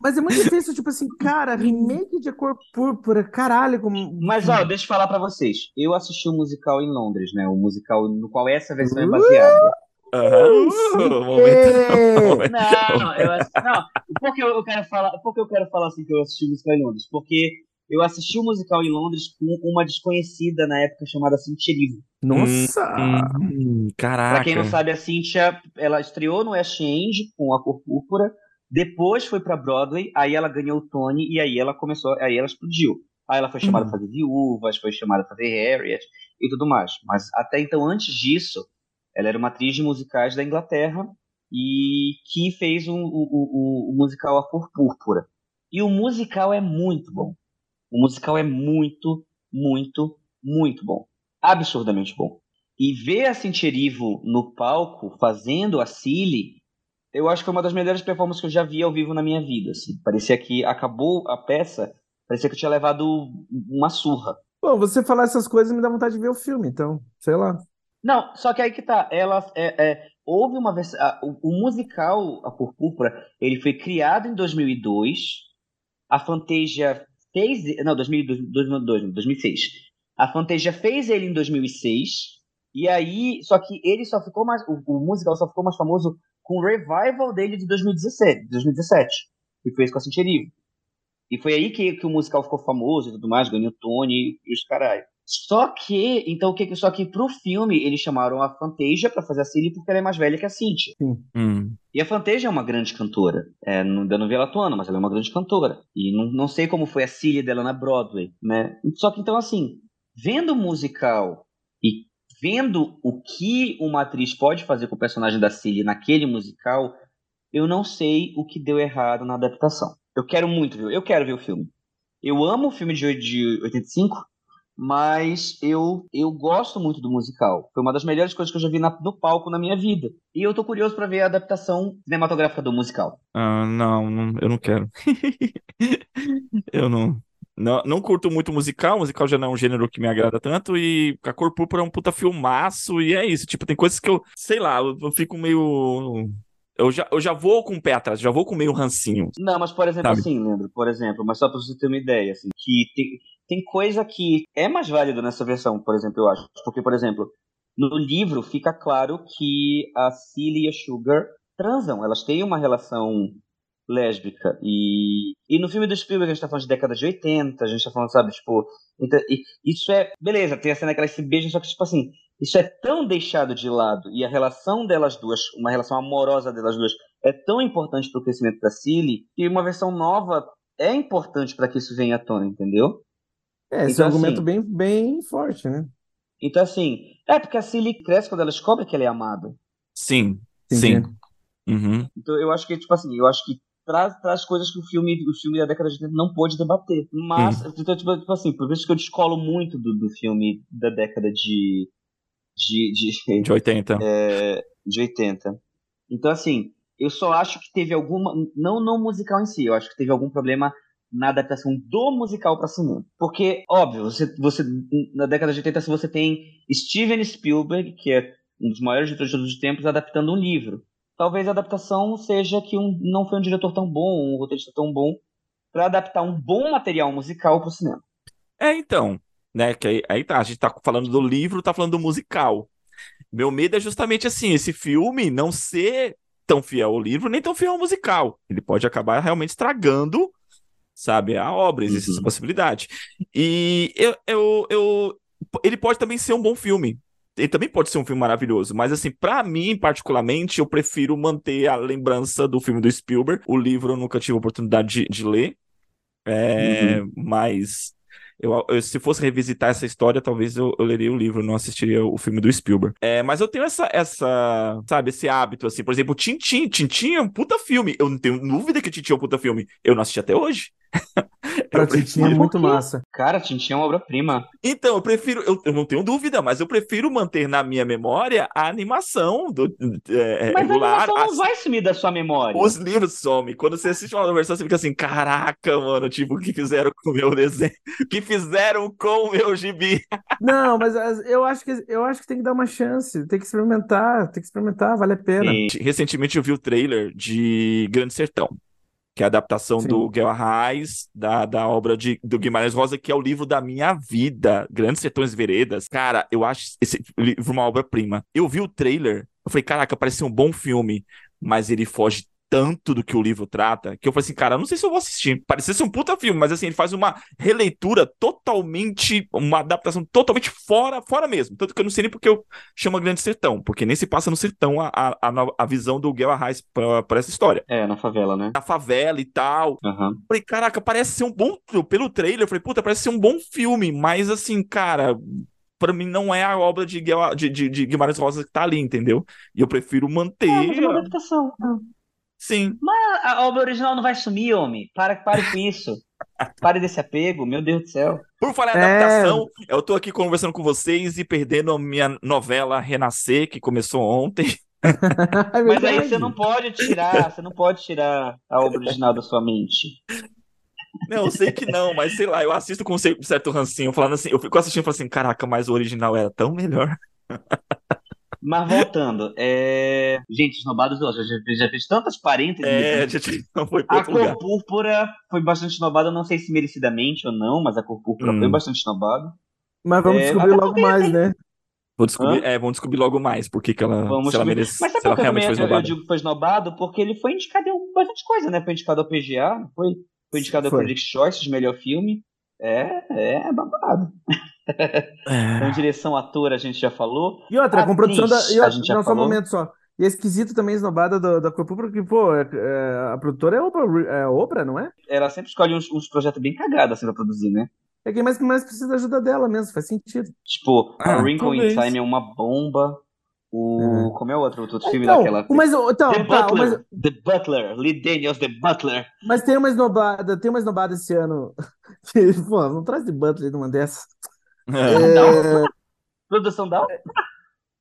Speaker 3: Mas é muito difícil, tipo assim, cara, remake de A Cor Púrpura, caralho. Como...
Speaker 2: Mas ó, deixa eu falar pra vocês. Eu assisti o um musical em Londres, né? O musical no qual essa versão é baseada.
Speaker 1: Uhum. Uh,
Speaker 2: momento, Não, eu, não. Por que eu quero falar, por que eu quero falar assim que eu assisti o musical em Londres? Porque eu assisti o musical em Londres com uma desconhecida na época chamada Cintia Erivo.
Speaker 3: Nossa!
Speaker 1: Hum, caraca!
Speaker 2: Pra quem não sabe, a Cintia, ela estreou no West End com A Cor Púrpura, depois foi pra Broadway, aí ela ganhou o Tony e aí ela começou, aí ela explodiu. Aí ela foi chamada uhum. pra fazer Viúvas, foi chamada pra fazer Harriet e tudo mais. Mas até então, antes disso, ela era uma atriz de musicais da Inglaterra e que fez o, o, o, o musical A Cor Púrpura. E o musical é muito bom. O musical é muito, muito, muito bom. Absurdamente bom. E ver a Cintia Erivo no palco fazendo a Cilly, eu acho que foi uma das melhores performances que eu já vi ao vivo na minha vida. Assim. Parecia que acabou a peça, parecia que eu tinha levado uma surra.
Speaker 3: Bom, você falar essas coisas me dá vontade de ver o filme, então, sei lá.
Speaker 2: Não, só que aí que tá. Ela é, é houve uma versão. O, musical A Cor ele foi criado em 2002. A Fantasia fez. Não, 2002, 2002, 2006. A Fantasia fez ele em 2006. E aí, só que ele só ficou mais. O, o musical só ficou mais famoso com o revival dele de 2017, 2017 que fez com a Cintia E foi aí que, que o musical ficou famoso e tudo mais, ganhou Tony e os caralho. Só que, então o que só que pro filme eles chamaram a Fantasia para fazer a Cilly porque ela é mais velha que a Cynthia.
Speaker 1: Hum.
Speaker 2: E a Fantasia é uma grande cantora. É, não, eu não vi ela atuando, mas ela é uma grande cantora. E não, não sei como foi a Cilly dela na Broadway, né? Só que então assim, vendo o musical e vendo o que uma atriz pode fazer com o personagem da Cilly naquele musical, eu não sei o que deu errado na adaptação. Eu quero muito ver, eu quero ver o filme. Eu amo o filme de, de 85, mas eu eu gosto muito do musical. Foi uma das melhores coisas que eu já vi na, no palco na minha vida. E eu tô curioso para ver a adaptação cinematográfica do musical.
Speaker 1: Ah, não, não eu não quero. eu não. Não, não curto muito musical, musical já não é um gênero que me agrada tanto, e a Cor Púrpura é um puta filmaço, e é isso. Tipo, tem coisas que eu, sei lá, eu, eu fico meio eu já, eu já vou com o pé atrás, já vou com meio rancinho.
Speaker 2: Não, mas por exemplo, sabe? assim, Leandro, por exemplo, mas só pra você ter uma ideia, assim, que tem, tem coisa que é mais válida nessa versão, por exemplo, eu acho. Porque, por exemplo, no livro fica claro que a Cilly e a Sugar transam, elas têm uma relação lésbica. E, e no filme do Spielberg a gente tá falando de década de 80, a gente tá falando, sabe, tipo. Então, isso é. Beleza, tem a cena que elas se beijam, só que, tipo assim, isso é tão deixado de lado e a relação delas duas, uma relação amorosa delas duas, é tão importante para o crescimento da Cilly que uma versão nova é importante para que isso venha à tona, entendeu?
Speaker 3: É, esse então, é um assim, argumento bem, bem forte, né?
Speaker 2: Então, assim, é porque a Cilly cresce quando ela descobre que ela é amada.
Speaker 1: Sim, sim. sim. Uhum.
Speaker 2: Então, eu acho que, tipo assim, eu acho que traz, traz coisas que o filme, o filme da década de 80 não pôde debater. Mas, uhum. então, tipo, tipo, assim, por isso que eu descolo muito do, do filme da década de de, de,
Speaker 1: de 80.
Speaker 2: É, de 80. Então, assim, eu só acho que teve alguma. Não no musical em si, eu acho que teve algum problema na adaptação do musical para cinema. Porque, óbvio, você, você na década de 80 você tem Steven Spielberg, que é um dos maiores diretores de todos os tempos, adaptando um livro. Talvez a adaptação seja que um, não foi um diretor tão bom, um roteirista tão bom, para adaptar um bom material musical para o cinema.
Speaker 1: É, então né? Que aí, aí tá, a gente tá falando do livro, tá falando do musical. Meu medo é justamente assim, esse filme não ser tão fiel ao livro, nem tão fiel ao musical. Ele pode acabar realmente estragando, sabe, a obra, existe uhum. essa possibilidade. E eu, eu, eu, ele pode também ser um bom filme. Ele também pode ser um filme maravilhoso, mas assim, para mim, particularmente, eu prefiro manter a lembrança do filme do Spielberg. O livro eu nunca tive a oportunidade de, de ler, é, uhum. mas eu, eu, se fosse revisitar essa história, talvez eu, eu, leria o livro, não assistiria o filme do Spielberg. É, mas eu tenho essa, essa, sabe, esse hábito, assim. Por exemplo, Tintin. Tintin é um puta filme. Eu não tenho dúvida que Tintin é um puta filme. Eu não assisti até hoje.
Speaker 3: Pra Tintin é muito massa.
Speaker 2: Cara, Tintin é uma obra-prima.
Speaker 1: Então, eu prefiro, eu, eu, não tenho dúvida, mas eu prefiro manter na minha memória a animação do
Speaker 2: é, mas regular. a animação não vai sumir da sua memória.
Speaker 1: Os livros somem. Quando você assiste uma versão, você fica assim, caraca, mano, tipo, o que fizeram com o meu desenho? O que fizeram com o meu gibi?
Speaker 3: Não, mas eu acho que eu acho que tem que dar uma chance, tem que experimentar, tem que experimentar, vale a pena. E...
Speaker 1: Recentemente eu vi o trailer de Grande Sertão que é a adaptação Sim. do Guel Arraes, da, da obra de, do Guimarães Rosa, que é o livro da minha vida, Grandes Sertões Veredas. Cara, eu acho esse livro uma obra-prima. Eu vi o trailer, eu falei, caraca, parece um bom filme, mas ele foge tanto do que o livro trata, que eu falei assim, cara, não sei se eu vou assistir. Parecia ser um puta filme, mas assim, ele faz uma releitura totalmente, uma adaptação totalmente fora, fora mesmo. Tanto que eu não sei nem porque eu chamo Grande Sertão, porque nem se passa no sertão a, a, a visão do Guel Arraes pra, pra essa história.
Speaker 2: É, na favela, né?
Speaker 1: Na favela e tal.
Speaker 2: Uhum.
Speaker 1: Falei, caraca, parece ser um bom, pelo trailer, eu falei, puta, parece ser um bom filme, mas assim, cara, para mim não é a obra de, de, de, de, Guimarães Rosa que tá ali, entendeu? E eu prefiro manter. É,
Speaker 2: mas é uma adaptação.
Speaker 1: Sim.
Speaker 2: Mas a obra original não vai sumir, homem. Para, pare com isso. Pare desse apego, meu Deus do céu.
Speaker 1: Por falar em é... adaptação, eu tô aqui conversando com vocês e perdendo a minha novela Renascer, que começou ontem.
Speaker 2: é Mas aí você não pode tirar, você não pode tirar a obra original da sua mente.
Speaker 1: Não, eu sei que não, mas sei lá, eu assisto com um certo rancinho, falando assim, eu fico assistindo e falo assim, caraca, mas o original era tão melhor.
Speaker 2: Mas voltando, é... gente, esnobados, eu já, já fiz tantas parênteses.
Speaker 1: É, a gente não foi
Speaker 2: A cor lugar. púrpura foi bastante esnobada, não sei se merecidamente ou não, mas a cor púrpura hum. foi bastante esnobada.
Speaker 3: Mas vamos é, descobrir logo mais, né?
Speaker 1: Vou descobrir, é, vamos descobrir logo mais porque que ela,
Speaker 2: vamos se ela merece. Mas sabe por que eu, eu, eu digo que foi esnobado? Porque ele foi indicado em bastante coisa, né? Foi indicado ao PGA, foi, foi indicado ao Critics' Choice de melhor filme. É, é babado. Então, direção ator a gente já falou.
Speaker 3: E outra, com produção da.
Speaker 2: Atriz,
Speaker 3: E
Speaker 2: a
Speaker 3: outra, não, só um
Speaker 2: falou.
Speaker 3: momento só. E é esquisito também esnobada da, da Corpo, porque, pô, é- é, a produtora é Oprah, é Oprah, não é?
Speaker 2: Ela sempre escolhe uns, uns projetos bem cagados assim pra produzir, né?
Speaker 3: É quem mais, mais precisa da ajuda dela mesmo, faz sentido.
Speaker 2: Tipo,
Speaker 1: Ah,
Speaker 2: A Wrinkle in. Time é uma bomba. O.
Speaker 3: É.
Speaker 2: Como é o outro, outro filme
Speaker 3: Então,
Speaker 2: daquela.
Speaker 3: o mais, então,
Speaker 2: The
Speaker 3: tá,
Speaker 2: Butler.
Speaker 3: mais-
Speaker 2: The Butler. Lee Daniels, The Butler.
Speaker 3: mas tem uma esnobada, tem uma esnobada esse ano. que, pô, não traz de Butler numa dessas.
Speaker 2: Não. Produção da.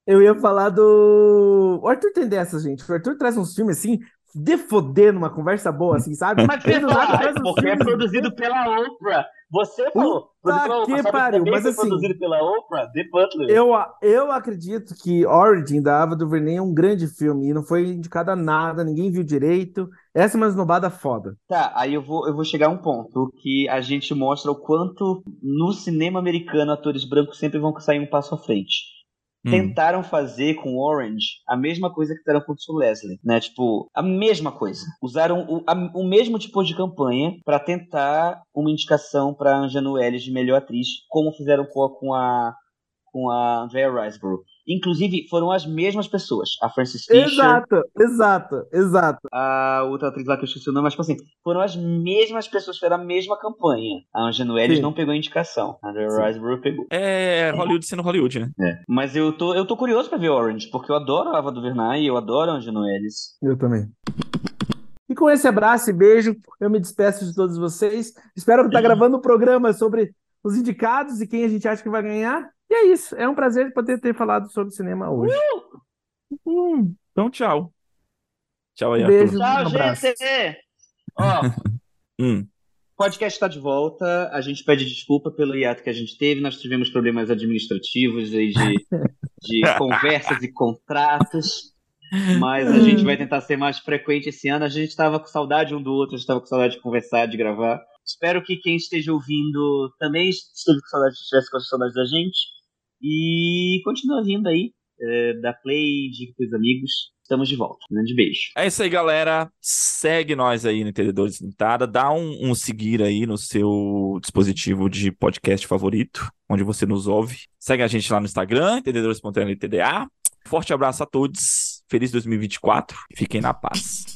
Speaker 3: Eu ia falar do. O Arthur tem dessas, gente. O Arthur traz uns filmes assim, de foder numa conversa boa, assim, sabe?
Speaker 2: Mas
Speaker 3: do nada uns
Speaker 2: porque é produzido pela Oprah. Você falou. Pela
Speaker 3: que pariu, mas
Speaker 2: foi
Speaker 3: assim-
Speaker 2: produzido pela Oprah? The Butler.
Speaker 3: Eu, eu acredito que Origin da Ava DuVernay é um grande filme e não foi indicado a nada, ninguém viu direito. Essa é uma esnobada foda.
Speaker 2: Tá, aí eu vou, eu vou chegar a um ponto que a gente mostra o quanto no cinema americano atores brancos sempre vão sair um passo à frente.
Speaker 1: Hum.
Speaker 2: Tentaram fazer com Orange a mesma coisa que fizeram com o Leslie, né? Tipo, a mesma coisa. Usaram o, a- o mesmo tipo de campanha pra tentar uma indicação pra Angela Ellis de melhor atriz, como fizeram com a, com a com a Andrea Riseborough. Inclusive, foram as mesmas pessoas. A Frances Fisher,
Speaker 3: Exato, exato, exato.
Speaker 2: a outra atriz lá que eu esqueci o nome, mas tipo assim, foram as mesmas pessoas, fizeram a mesma campanha. A Angela Ellis não pegou a indicação. A Andrea. Riseborough pegou.
Speaker 1: É Hollywood sendo Hollywood, né?
Speaker 2: É. Mas eu tô, eu tô curioso pra ver Orange, porque eu adoro a Ava DuVernay e eu adoro a Angela Ellis.
Speaker 3: Eu também. E com esse abraço e beijo, eu me despeço de todos vocês. Espero estar gravando um programa sobre os indicados e quem a gente acha que vai ganhar. E é isso. É um prazer poder ter falado sobre cinema hoje.
Speaker 1: Hum, então, tchau. Tchau aí,
Speaker 3: beijo.
Speaker 1: Arthur.
Speaker 2: Tchau,
Speaker 3: Um abraço.
Speaker 2: gente! Ó,
Speaker 1: Hum.
Speaker 2: o podcast está de volta. A gente pede desculpa pelo hiato que a gente teve. Nós tivemos problemas administrativos aí de, de conversas e contratos. Mas a gente vai tentar ser mais frequente esse ano. A gente estava com saudade um do outro, a gente estava com saudade de conversar, de gravar. Espero que quem esteja ouvindo também esteja com saudade, estivesse com saudade da gente. E continua vindo aí, é, da Play, dica pros amigos. Estamos de volta. Um grande beijo.
Speaker 1: É isso aí, galera. Segue nós aí no Entendedores Limitada. Dá um, um seguir aí no seu dispositivo de podcast favorito, onde você nos ouve. Segue a gente lá no Instagram, entendedores.ltda. Forte abraço a todos. Feliz 2024. Fiquem na paz.